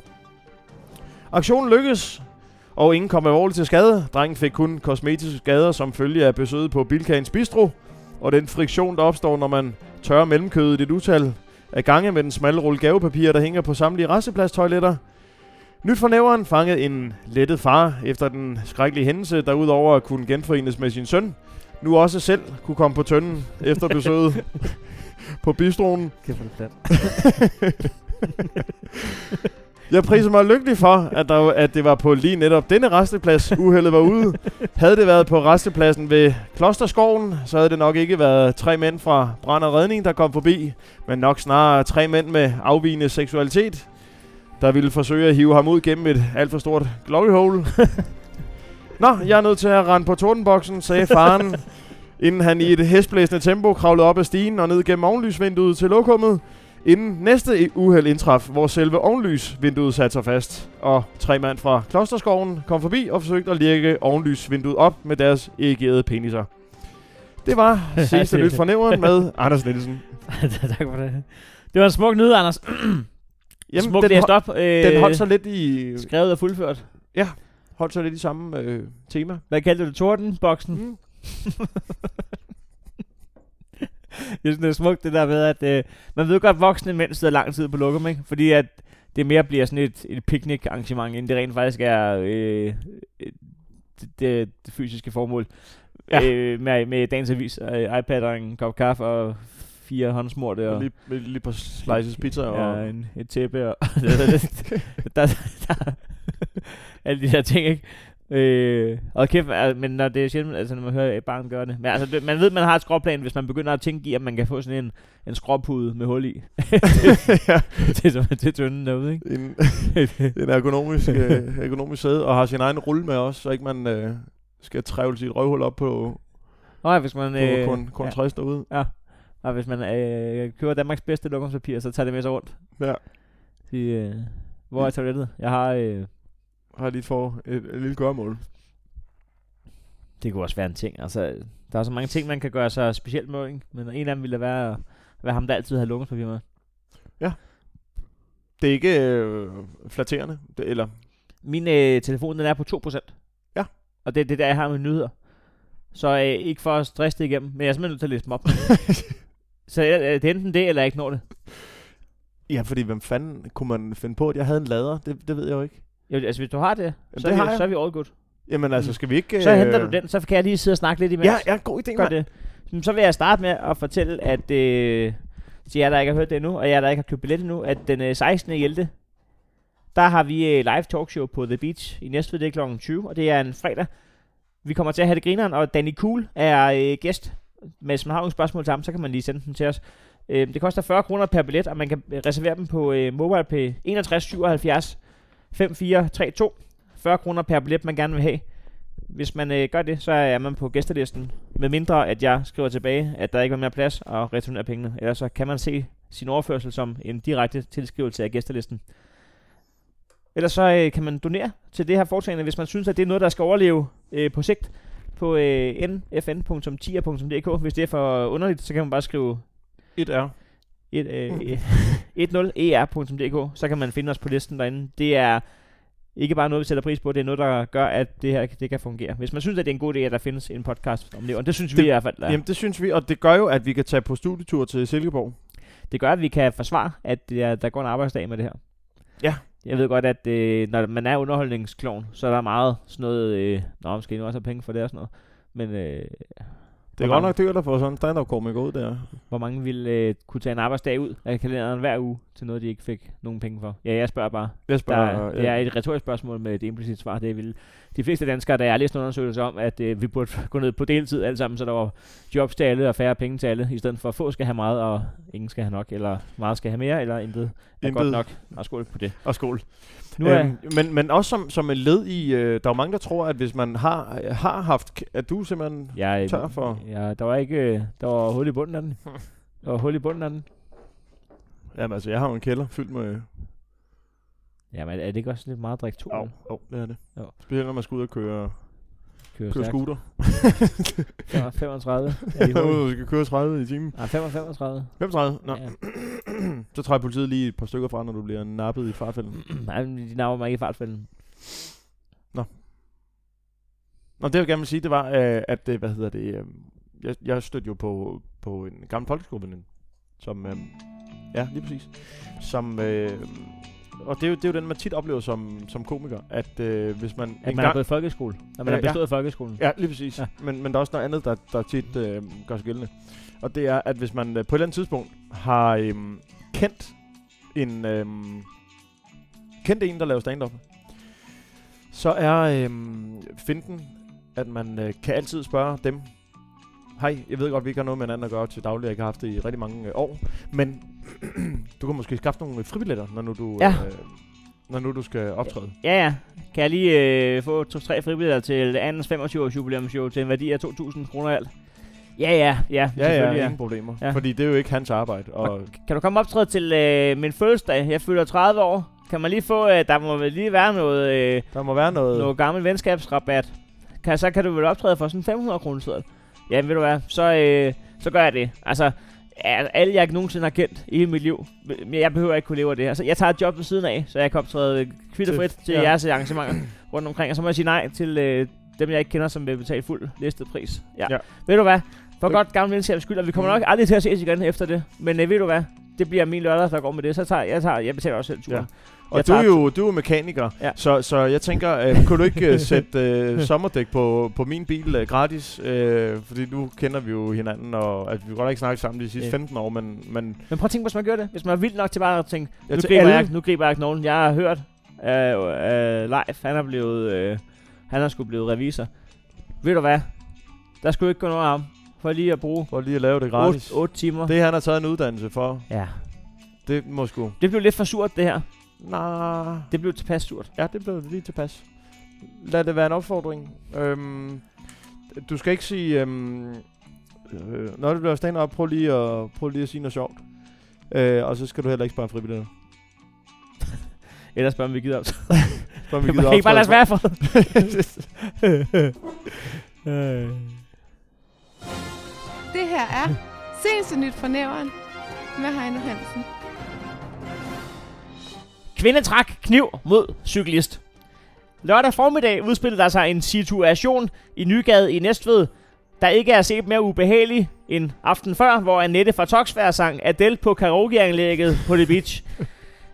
A: Aktionen lykkedes, og ingen kom alvorligt til skade. Drengen fik kun kosmetiske skader som følge af besøget på Bilkagens Bistro, og den friktion, der opstår, når man tørrer mellemkødet et utal af gange med den smalle rulle gavepapir, der hænger på samtlige restepladstoiletter. Nyt for nævren fangede en lettet far efter den skrækkelige hændelse, der udover at kunne genforenes med sin søn, nu også selv kunne komme på tønden efter besøget på bistroen.
B: Kæft, det.
A: Jeg priser mig lykkelig for, at, der, at det var på lige netop denne resteplads, uheldet var ude. Havde det været på restepladsen ved Klosterskoven, så havde det nok ikke været tre mænd fra Brand og Redning, der kom forbi, men nok snarere tre mænd med afvigende seksualitet, der ville forsøge at hive ham ud gennem et alt for stort glory hole. Nå, jeg er nødt til at rende på tordenboksen, sagde faren, inden han i et hestblæsende tempo kravlede op ad stigen og ned gennem ovenlysvinduet til lokummet, inden næste uheld indtraf, hvor selve ovenlysvinduet satte sig fast, og tre mand fra Klosterskoven kom forbi og forsøgte at lægge ovenlysvinduet op med deres erigerede peniser. Det var sidste nyt fra nævren med Anders Nielsen.
B: tak for det. Det var en smuk nyhed, Anders.
A: Jamen,
B: Smukt
A: den,
B: op. Øh,
A: den holdt sig lidt i,
B: Skrevet og fuldført.
A: holdt sig lidt i samme øh, tema.
B: Hvad kaldte du det? Tordenboksen?
A: Mm.
B: Jeg synes, det er smukt det der med, at øh, man ved godt, at voksne mænd sidder lang tid på lokum, ikke? Fordi at det mere bliver sådan et, et picnic-arrangement, end det rent faktisk er øh, det, det, det fysiske formål.
A: Ja.
B: Øh, med, med dagens avis, øh, iPad og en kop kaffe og fire håndsmorte og
A: Lige, lige på slices pizza og...
B: ja, en, et tæppe og der, der, der, alle de der ting, ikke? Øh, og kæft, altså, men når det er sjældent, altså når man hører et barn gøre det. Men altså, det, man ved, man har et skråplan, hvis man begynder at tænke i, at man kan få sådan en, en skråpude med hul i.
A: ja,
B: det er til tynden derude, ikke?
A: en, en ergonomisk, øh, ergonomisk sæde, og har sin egen rulle med også, så ikke man øh, skal trævle sit røvhul op på,
B: Nå ja, hvis man,
A: på
B: øh,
A: kun, kun
B: ja,
A: 60 derude.
B: og hvis man øh, køber Danmarks bedste lokumspapir, så tager det med sig rundt.
A: Ja.
B: De, øh, hvor er toilettet? Jeg har... Øh,
A: Har lige for et, et lille gørmål.
B: det kunne også være en ting. Altså, der er så mange ting, man kan gøre sig specielt med, ikke? Men en af dem ville være, at være ham, der altid har lokumspapir med.
A: Det er ikke øh, flatterende, det, eller...
B: Min øh, telefon, den er på 2%.
A: Ja.
B: Og det er det, der jeg har med nyheder. Så øh, ikke for at stresse det igennem, men jeg er simpelthen nødt til at læse dem op. så øh, det er enten det, eller jeg ikke når det.
A: Ja, fordi hvem fanden kunne man finde på, at jeg havde en lader? Det, det ved jeg jo ikke.
B: Jo, altså, hvis du har det, så,
A: det
B: er
A: har
B: vi,
A: jeg.
B: så er vi all good.
A: Jamen altså,
B: Mm.
A: skal vi ikke...
B: Så henter du den, så kan jeg lige sidde og snakke lidt imens.
A: Ja, ja, god idé,
B: Gør det. Så vil jeg starte med at fortælle, at øh, til jer, der ikke har hørt det endnu, og jer, der ikke har købt billet endnu, at den øh, 16. 11. Der har vi øh, live talkshow på The Beach i næste det er kl. 20, og det er en fredag. Vi kommer til at have det grineren, og Danny Cool er øh, gæst. Men hvis man har nogle spørgsmål til ham, så kan man lige sende dem til os. Øh, det koster 40 kroner per billet, og man kan øh, reservere dem på øh, MobilePay 61 77 5432. 40 kroner per billet, man gerne vil have. Hvis man øh, gør det, så er man på gæstelisten. Med mindre, at jeg skriver tilbage, at der ikke var mere plads og returnerer pengene. Ellers så kan man se sin overførsel som en direkte tilskrivelse af gæstelisten. Ellers så øh, kan man donere til det her foretagende, hvis man synes, at det er noget, der skal overleve øh, på sigt på øh, nfn.tier.dk. Hvis det er for underligt, så kan man bare skrive
A: et r
B: et, øh, 10er.dk, så kan man finde os på listen derinde. Det er ikke bare noget, vi sætter pris på, det er noget, der gør, at det her det kan fungere. Hvis man synes, at det er en god idé, at der findes en podcast om det, og det synes det, vi i hvert fald, der.
A: Jamen, det synes vi, og det gør jo, at vi kan tage på studietur til Silkeborg.
B: det gør, at vi kan forsvare, at det er, der går en arbejdsdag med det her.
A: Ja.
B: Jeg ved godt, at øh, når man er underholdningsklovn, så er der meget sådan noget, øh, nå, I nu også have penge for det og sådan noget. Men øh,
A: er
B: Hvor
A: godt nok dyrt at få sådan en stand-up komiker ud der.
B: hvor mange vil øh, kunne tage en arbejdsdag ud af kalenderen hver uge til noget, de ikke fik nogen penge for? Ja, jeg spørger bare.
A: Jeg
B: Der,
A: spørger,
B: det er et retorisk spørgsmål med et implicit svar. Det vil de fleste danskere, der er læst en undersøgelse om, at øh, vi burde gå ned på deltid alle sammen, så der var jobs til alle og færre penge til alle, i stedet for at få skal have meget, og ingen skal have nok, eller meget skal have mere, eller intet er
A: Intet.
B: godt nok. Og skål på det.
A: og skål.
B: Nu er,
A: Øhm, men, men også som, som et led i, øh, der er mange, der tror, at hvis man har, har haft, at du simpelthen,
B: jeg,
A: tør for-
B: Ja, der var ikke, øh, der var hul i bunden af den. Der var hul i bunden af den.
A: jamen altså, jeg har jo en kælder fyldt med,
B: Jamen, er det ikke også lidt meget at drikke to?
A: åh,
B: Oh.
A: oh, det er det.
B: Jo.
A: Specielt når man skal ud og køre, køre
B: stærkt.
A: scooter.
B: 35 er de hul.
A: du skal køre 30 i timen.
B: Nej, 35.
A: 35? Nå.
B: Ja.
A: Så træder politiet lige et par stykker fra, når du bliver nappet i fartfælden.
B: Nej, men de navner mig ikke i fartfælden.
A: Nå, det jeg gerne vil sige, det var, øh, at, øh, hvad hedder det, øh, jeg, jeg stødte jo på, på en gammel folkeskoleveninde, som, ja, lige præcis, som, øh, og det er, jo, det er jo den, man tit oplever som, som komiker, at øh, hvis man
B: At man er gået i folkeskole. Når man
A: Ja,
B: har bestået folkeskolen.
A: Ja, lige præcis. Ja.
B: Ja.
A: Men, men der er også noget andet, der, der tit øh, gør sig gældende. Og det er, at hvis man øh, på et eller andet tidspunkt har øh, kendt en, øh, kendt en, der laver stand-up, så er øhm, finten, at man øh, kan altid spørge dem, hej, jeg ved godt, vi ikke har noget med hinanden at gøre til daglig, jeg har haft det i rigtig mange øh, år, men du kan måske skaffe nogle fribilletter, når nu du,
B: Ja.
A: øh, når nu du skal optræde.
B: Ja, ja. Kan jeg lige øh, få to-tre fribilletter til Anders 25 års jubilæumsshow til en værdi af 2.000 kroner alt? Ja, ja, ja.
A: Ja, ja, ingen problemer.
B: Ja.
A: Fordi det er jo ikke hans arbejde. Og
B: Kan du komme optræde til øh, min fødselsdag? Jeg fylder 30 år. Kan man lige få, øh, der må lige være noget, øh,
A: der må være noget...
B: noget gammel venskabsrabat. Kan, så kan du vel optræde for sådan en 500 kroner seddel. Ja, ved du hvad, så, øh, så gør jeg det. Altså, alle jeg nogensinde har kendt i hele mit liv, men jeg behøver ikke kunne leve af det her. Så jeg tager et job ved siden af, så jeg kan optræde kvitterfrit til, til
A: ja.
B: jeres arrangementer rundt omkring. Og så må jeg sige nej til øh, dem, jeg ikke kender, som vil betale fuld listet pris. Ja. ja. Ved du hvad, for
A: Det-
B: godt gammel venskabs skyld, og vi kommer
A: Mm.
B: nok aldrig til at ses igen efter det. Men øh, ved du hvad, det bliver min lørdag, der går med det. Så tager jeg, tager, jeg betaler også selv turen.
A: Ja.
B: Jeg
A: Og du er jo du er mekaniker,
B: Ja.
A: så, så jeg tænker, øh, kunne du ikke øh, sætte øh, sommerdæk på, på min bil øh, gratis? Øh, fordi nu kender vi jo hinanden, og at vi har godt ikke snakket sammen de sidste
B: Ja.
A: 15 år, men, men
B: Men prøv at tænke, hvis man gør det. Hvis man er vild nok til bare at tænke, nu, griber
A: alle.
B: jeg, nu griber jeg knoglen. Jeg har hørt uh, uh, live, han er blevet, uh, han er sgu blevet revisor. Ved du hvad? Der skulle ikke gå noget ham. For lige at bruge
A: for lige at lave det gratis.
B: 8, 8 timer.
A: Det han har taget en uddannelse for,
B: Ja.
A: det må sgu...
B: Det blev lidt for surt, det her.
A: Nej,
B: Det blev tilpas surt.
A: ja, det blev lige tilpas. Lad det være en opfordring. Øhm, du skal ikke sige... Øhm, øh, når du bliver stand op, prøv lige at, prøv lige at sige noget sjovt. Øh, og så skal du heller ikke spare fribilletter.
B: Ellers spørger vi gider op.
A: Så vi
B: Man
A: gider
B: kan ikke bare lade os være for. Øh.
D: Det her er seneste nyt fra næveren med Heino Hansen.
B: Kvinde trak kniv mod cyklist. Lørdag formiddag udspillede der sig en situation i Nygade i Næstved, der ikke er set mere ubehagelig end aften før, hvor Annette fra Toksvær sang Adele på karaokeanlægget på The Beach.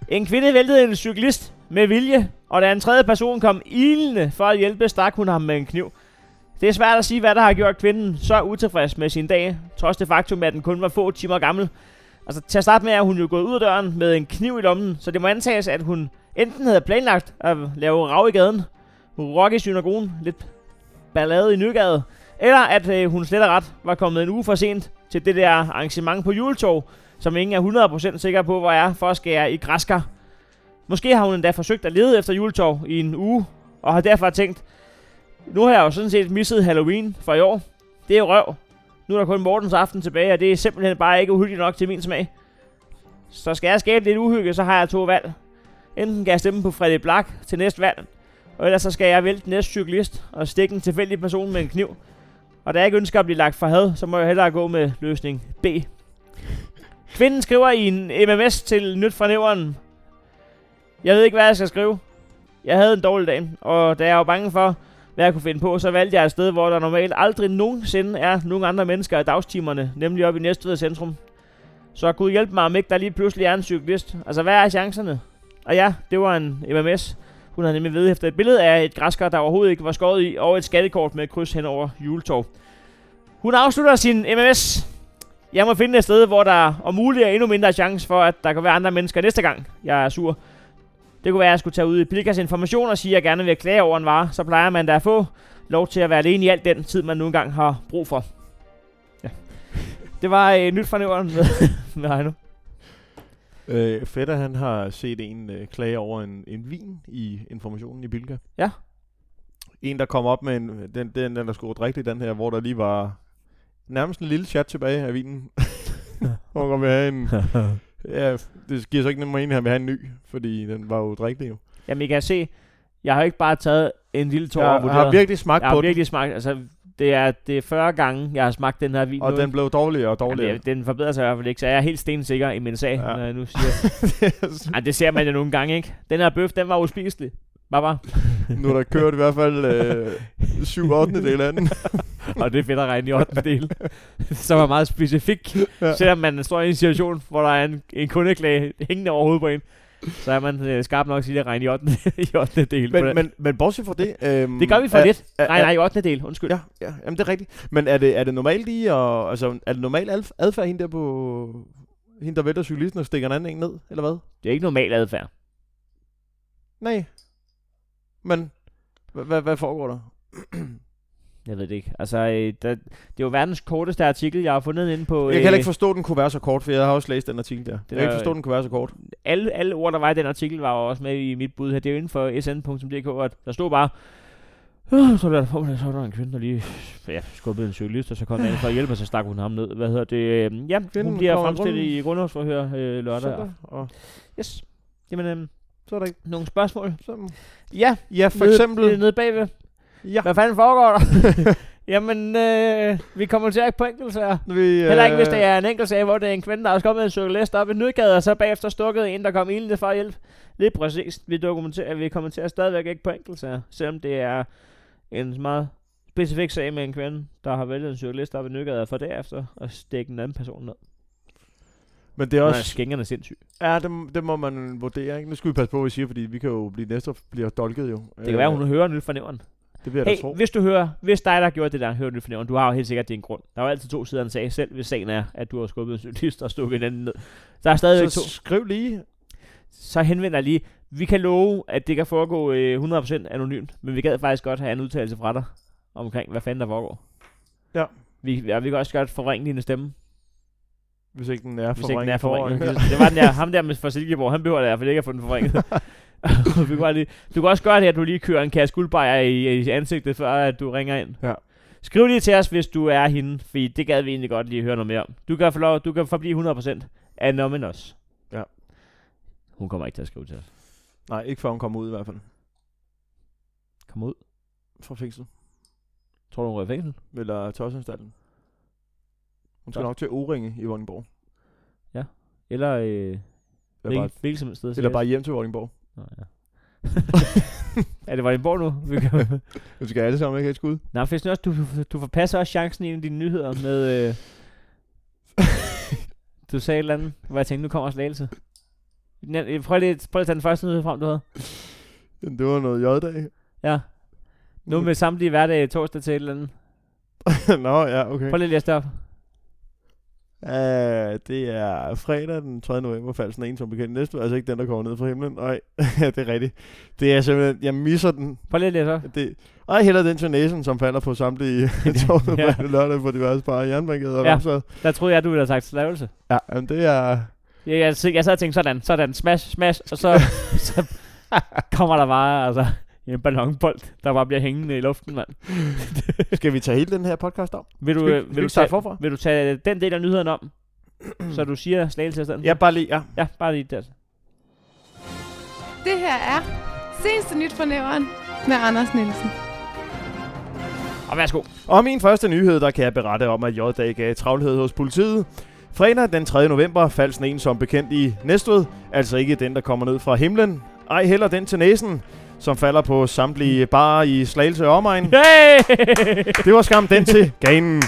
B: En kvinde væltede en cyklist med vilje, og da en tredje person kom ilende for at hjælpe, stak hun ham med en kniv. Det er svært at sige, hvad der har gjort kvinden så utilfreds med sin dag, trods det faktum, at den kun var få timer gammel. Altså, til at starte med er hun jo gået ud af døren med en kniv i lommen, så det må antages, at hun enten havde planlagt at lave rav i gaden, rock i synagogen, lidt ballade i Nygade, eller at øh, hun slet og ret var kommet en uge for sent til det der arrangement på juletog, som ingen er 100% sikker på, hvor er for at skære i græskar. Måske har hun endda forsøgt at lede efter juletog i en uge, og har derfor tænkt, nu har jeg jo sådan set misset Halloween for i år. Det er jo røv. Nu er der kun Mortens aften tilbage, og det er simpelthen bare ikke uhyggeligt nok til min smag. Så skal jeg skabe lidt uhygge, så har jeg to valg. Enten kan jeg stemme på Freddy Black til næste valg, og ellers så skal jeg vælte den næste cyklist og stikke en tilfældig person med en kniv. Og da jeg ikke ønsker at blive lagt for had, så må jeg hellere gå med løsning B. Kvinden skriver i en MMS til Nyt fra Nævren. Jeg ved ikke, hvad jeg skal skrive. Jeg havde en dårlig dag, og da jeg var bange for, hvad jeg kunne finde på, så valgte jeg et sted, hvor der normalt aldrig nogensinde er nogen andre mennesker i dagstimerne, nemlig oppe i Næstved centrum. Så Gud hjælpe mig, om ikke der lige pludselig er en cyklist. Altså, hvad er chancerne? Og ja, det var en MMS. Hun havde nemlig vedhæftet et billede af et græskar, der overhovedet ikke var skåret i, og et skattekort med et kryds hen over juletog. Hun afslutter sin MMS. Jeg må finde et sted, hvor der om muligt er endnu mindre chance for, at der kan være andre mennesker næste gang, jeg er sur. Det kunne være, at jeg skulle tage ud i Pilkas information og sige, at jeg gerne vil klage over en vare. Så plejer man da at få lov til at være alene i alt den tid, man nu engang har brug for. Ja. Det var øh, nyt fra nævren med, med Heino.
A: Øh, Fætter, han har set en øh, klage over en, en vin i informationen i Bilka.
B: Ja.
A: En, der kom op med en, den, den, den der skulle rigtigt, den her, hvor der lige var nærmest en lille chat tilbage af vinen. man vil have en... ja, det giver så ikke nogen mening, at han vil have en ny, fordi den var jo drikkelig jo.
B: Jamen, I kan se, jeg har ikke bare taget en lille tår og
A: Jeg
B: vurderet.
A: har virkelig smagt
B: jeg
A: på
B: har virkelig smagt, altså, det er, det er 40 gange, jeg har smagt den her vin
A: den, og
B: nu.
A: den blev dårligere og dårligere.
B: Jamen, den forbedrer sig i hvert fald ikke, så jeg er helt stensikker i min sag, ja.
A: Ja.
B: når jeg nu siger. Ej, det ser man jo nogle gange, ikke? Den her bøf, den var uspiselig. Bare bare.
A: nu er der kørt i hvert fald øh, 7 8 del af den.
B: Og det er fedt at regne i 8. del. Som er meget specifik. Ja. Selvom man står i en situation, hvor der er en, en kundeklage hængende over hovedet på en, så er man øh, skarp nok til at regne i 8. i 8. del.
A: men, men, men bortset fra det... Øhm,
B: det gør vi for
A: er-
B: lidt.
A: er-
B: Nej, nej, i 8. del. Undskyld.
A: Ja, ja, jamen det er rigtigt. Men er det, er det normalt lige at, altså, er det normalt adf- adfærd hende der på, hende der vælter cyklisten og stikker en anden en ned, eller hvad?
B: Det er ikke normal adfærd.
A: Nej. Men, hvad, hvad, foregår der?
B: Jeg ved det ikke. Altså, øh, der, det er jo verdens korteste artikel, jeg har fundet inde på...
A: Jeg kan heller ikke
B: øh,
A: forstå, at den kunne være så kort, for jeg har også læst den artikel der. Jeg kan ikke forstå, at den kunne være så kort.
B: alle, alle ord, der var i den artikel, var også med i mit bud her. Det er jo inden for sn.dk, at der stod bare, "Øh, så, der, så var der en kvinde, der lige ja, skubbede en cyklist, og så kom der en for at hjælpe, og så stak hun ham ned. Hvad hedder det? Øh, Ja,
A: Kvinden
B: hun bliver fremstillet i grundlovsforhør øh, lørdag.
A: Søndag, og
B: Yes. Jamen, øh,
A: så er der ikke...
B: nogle spørgsmål?
A: Så,
B: Ja,
A: ja, for
B: nede,
A: eksempel...
B: Nede bagved.
A: Ja,
B: Hvad fanden foregår der? Jamen, øh, vi kommer til at på enkeltsager.
A: vi,
B: Heller ikke, hvis
A: øh,
B: det er en enkelt sag, hvor det er en kvinde, der har kommet en cyklist op i nødgade, og så bagefter stukket en, der kom ilende for at hjælpe. Er præcis. Vi, dokumenterer, vi kommenterer stadigvæk ikke på enkeltsager, selvom det er en meget specifik sag med en kvinde, der har væltet en cyklist op i nødgade, for derefter at stikke en anden person ned.
A: Men det er
B: Også,
A: også...
B: skængerne sindssyg.
A: Ja, det, det må man vurdere, ikke? Nu skal vi passe på, hvad vi siger, fordi vi kan jo blive næste bliver dolket jo.
B: Det kan være, hun hører nyt fra nævren.
A: Det jeg
B: Hey,
A: da tro.
B: hvis du hører, hvis dig, der gjort det der, hører nyt fra nævren, du har jo helt sikkert din grund. Der er jo altid to sider af en sag, selv hvis sagen er, at du har skubbet en cyklist og stukket en anden ned. Der er stadigvæk to.
A: Så skriv lige.
B: så henvender jeg lige. Vi kan love, at det kan foregå øh, 100% anonymt, men vi gad faktisk godt have en udtalelse fra dig omkring, hvad fanden der foregår.
A: Ja.
B: Vi, ja, vi kan også godt forringe din stemme,
A: Hvis ikke den er
B: hvis ikke den er
A: forvrænget
B: det var den der, ham der med fra Silkeborg, han behøver det i hvert fald ikke at få den forringet. vi kan lige, du kan også gøre det, at du lige kører en kasse guldbejer i, i ansigtet, før at du ringer ind.
A: Ja.
B: Skriv lige til os, hvis du er hende, fordi det gad vi egentlig godt lige høre noget mere om. Du kan, få lov, du kan forblive 100% anonymous.
A: Ja.
B: Hun kommer ikke til at skrive til os.
A: Nej, ikke før hun kommer ud i hvert fald.
B: Kom ud.
A: Fra fængsel.
B: Tror du, hun går i fængsel?
A: Eller tøjsanstalten. Hun skal nok til O-ringe i Vordingborg.
B: Eller øh,
A: Eller
B: hvilket,
A: bare,
B: hvilket som sted.
A: eller bare hjem til Vordingborg.
B: Nå, ja. er det Vordingborg nu? Vi kan...
A: Vi skal alle sammen ikke et skud.
B: Nej, for også, du, du forpasser også chancen i en af dine nyheder med... Øh, du sagde et eller andet, hvor jeg tænkte, nu kommer slagelse. Næ- Prøv lige, prøv lige at tage den første nyhed frem, du havde.
A: Det var noget J-dag.
B: Ja. Nu med samtlige hverdag torsdag til et eller andet.
A: Nå, ja, okay.
B: Prøv lige at læse det op.
A: Uh, det er fredag den 3. november, faldt sådan en som bekendt næste, altså ikke den, der kommer ned fra himlen. Nej, det er rigtigt. Det er simpelthen, jeg misser den.
B: Prøv lige op.
A: Det, ej, heller den til næsen, som falder på samtlige torsdag,
B: Ja.
A: ja. lørdag på diverse bare jernbankeder og
B: Ja.
A: ja.
B: Der troede jeg, du ville have sagt slavelse.
A: Ja, men det er...
B: Jeg, jeg, jeg sad og tænkte sådan, sådan, smash, smash, og så, så kommer der bare altså, en ballonbold, der bare bliver hængende i luften, mand.
A: Skal vi tage hele den her podcast om?
B: Vil du,
A: Skal vi-
B: øh, vil, du tage,
A: forfra?
B: vil du tage den del af nyheden om, så du siger slagelse i stedet?
A: Ja, bare lige, ja.
B: Ja, bare lige der.
D: Det her er seneste nyt fra nævren med Anders Nielsen.
B: Og værsgo.
A: Og min første nyhed, der kan jeg berette om, at J-dag gav travlhed hos politiet. Fredag den 3. november faldt sådan en som bekendt i Næstved, altså ikke den, der kommer ned fra himlen. Ej, heller den til næsen, som falder på samtlige barer i Slagelse og omegn.
B: Hey!
A: Det var skam den til ganen.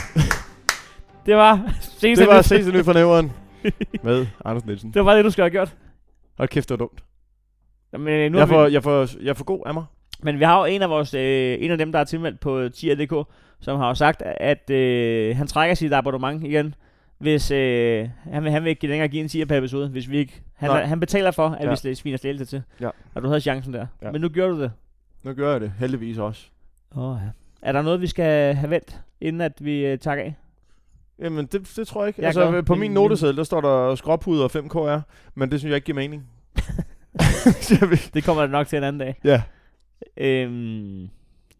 B: det var seneste
A: Det var seneste nyt fra nævren med Anders Nielsen.
B: Det var det, du skulle have gjort.
A: Hold kæft, det var dumt.
B: Men, øh, nu
A: Jeg får,
B: vi,
A: jeg, får, jeg får god af mig.
B: men vi har jo en af, vores, øh, en af dem, der er tilmeldt på tier.dk, som har jo sagt, at øh, han trækker sit abonnement igen, hvis øh, han, vil, han vil ikke længere give en tier per episode, hvis vi ikke... Han,
A: Nej.
B: han betaler for, at
A: Ja.
B: vi sl- sviner slagelse til.
A: Ja.
B: Og du havde chancen der.
A: Ja.
B: Men nu gjorde du det.
A: Nu gør jeg det heldigvis også.
B: Åh oh, ja. Er der noget, vi skal have vendt, inden at vi øh, takker af?
A: Jamen, det, det tror jeg ikke.
B: Jeg
A: altså,
B: gør.
A: på
B: Min-
A: noteseddel, der står der skråpuder og 5KR, men det synes jeg ikke giver mening.
B: Det kommer nok til en anden dag.
A: ja.
B: Øhm,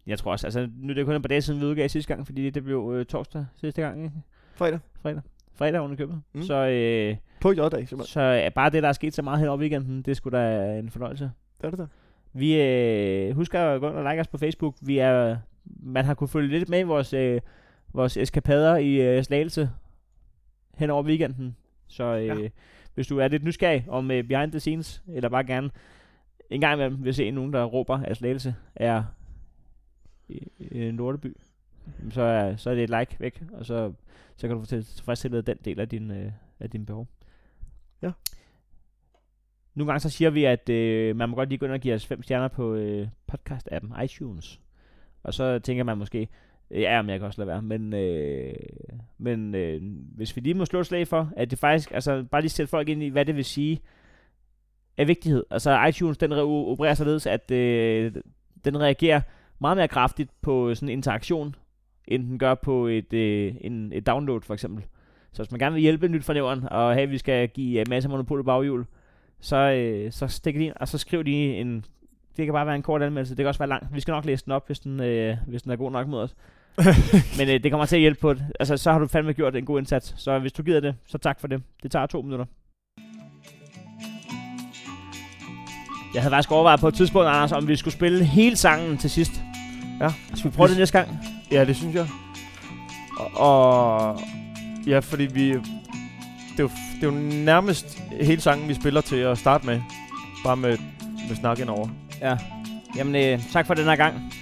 B: jeg tror også, altså nu er det kun et par dage siden, vi udgav sidste gang, fordi det blev øh, torsdag sidste gang, ikke?
A: Fredag.
B: Fredag. Fredag under købet. Mm. Så, øh,
A: På J-dag, simpelthen.
B: så er bare det, der er sket så meget hen over weekenden, det skulle da en fornøjelse.
A: Det er det der.
B: Vi øh, husker at gå ind og like os på Facebook. Vi er, man har kunne følge lidt med i vores, øh, vores eskapader i øh, Slagelse hen over weekenden. Så øh, ja. Hvis du er lidt nysgerrig om øh, behind the scenes, eller bare gerne en gang imellem vil se nogen, der råber, at Slagelse er i- i en lorteby, jamen, så er, så er det et like væk, og så, så kan du få til- tilfredsstillet den del af din, øh, af din behov.
A: Ja.
B: Nogle gange så siger vi, at øh, man må godt lige gå ind og give os fem stjerner på øh, podcast-appen iTunes. Og så tænker man måske, øh, ja, men jeg kan også lade være. Men, øh, men øh, hvis vi lige må slå et slag for, at det faktisk, altså bare lige sætte folk ind i, hvad det vil sige, af vigtighed. Altså iTunes, den re- opererer således, at øh, den reagerer meget mere kraftigt på sådan en interaktion, end den gør på et, øh, en, et download for eksempel. Så hvis man gerne vil hjælpe nyt fornævren, og at vi skal give øh, masser af monopol baghjul, så, øh, så stik det ind, og så skriv de en... Det kan bare være en kort anmeldelse, det kan også være lang. Vi skal nok læse den op, hvis den, øh, hvis den er god nok mod os. Men øh, det kommer til at hjælpe på det. Altså, så har du fandme gjort en god indsats. Så hvis du gider det, så tak for det. Det tager to minutter. Jeg havde faktisk overvejet på et tidspunkt, Anders, om vi skulle spille hele sangen til sidst.
A: Ja.
B: Skal vi prøve det næste gang?
A: Ja, det synes jeg. Og, og ja, fordi vi... Det er, jo, det er jo nærmest hele sangen, vi spiller til at starte med. Bare med, med snak ind over.
B: Ja. Jamen, øh, tak for den her gang.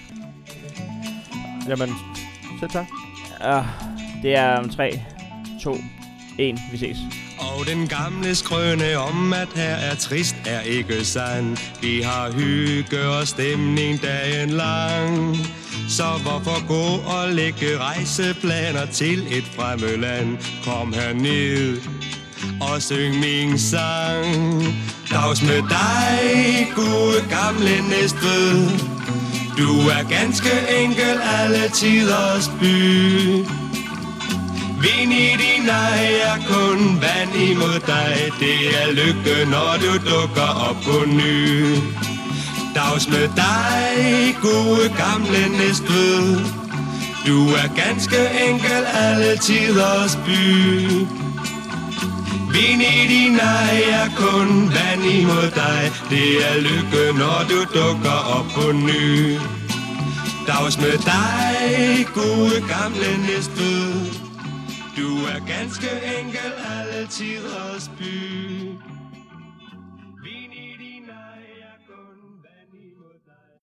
A: Jamen, selv tak.
B: Uh, det er om 3, 2, 1. Vi ses.
C: Og den gamle skrøne om, at her er trist, er ikke sand. Vi har hygge og stemning dagen lang. Så hvorfor gå og lægge rejseplaner til et fremmed land? Kom herned og syng min sang. Dags med dig, gode gamle Næstved. Du er ganske enkel alle tiders by. Vind i din ej er kun vand imod dig Det er lykke, når du dukker op på ny Dags med dig, gode gamle Næstved. Du er ganske enkel alle tiders by. Vin i din ej er kun vand imod dig. Det er lykke, når du dukker op på ny. Dags med dig, gode gamle Næstved. Du er ganske enkel alle tiders by.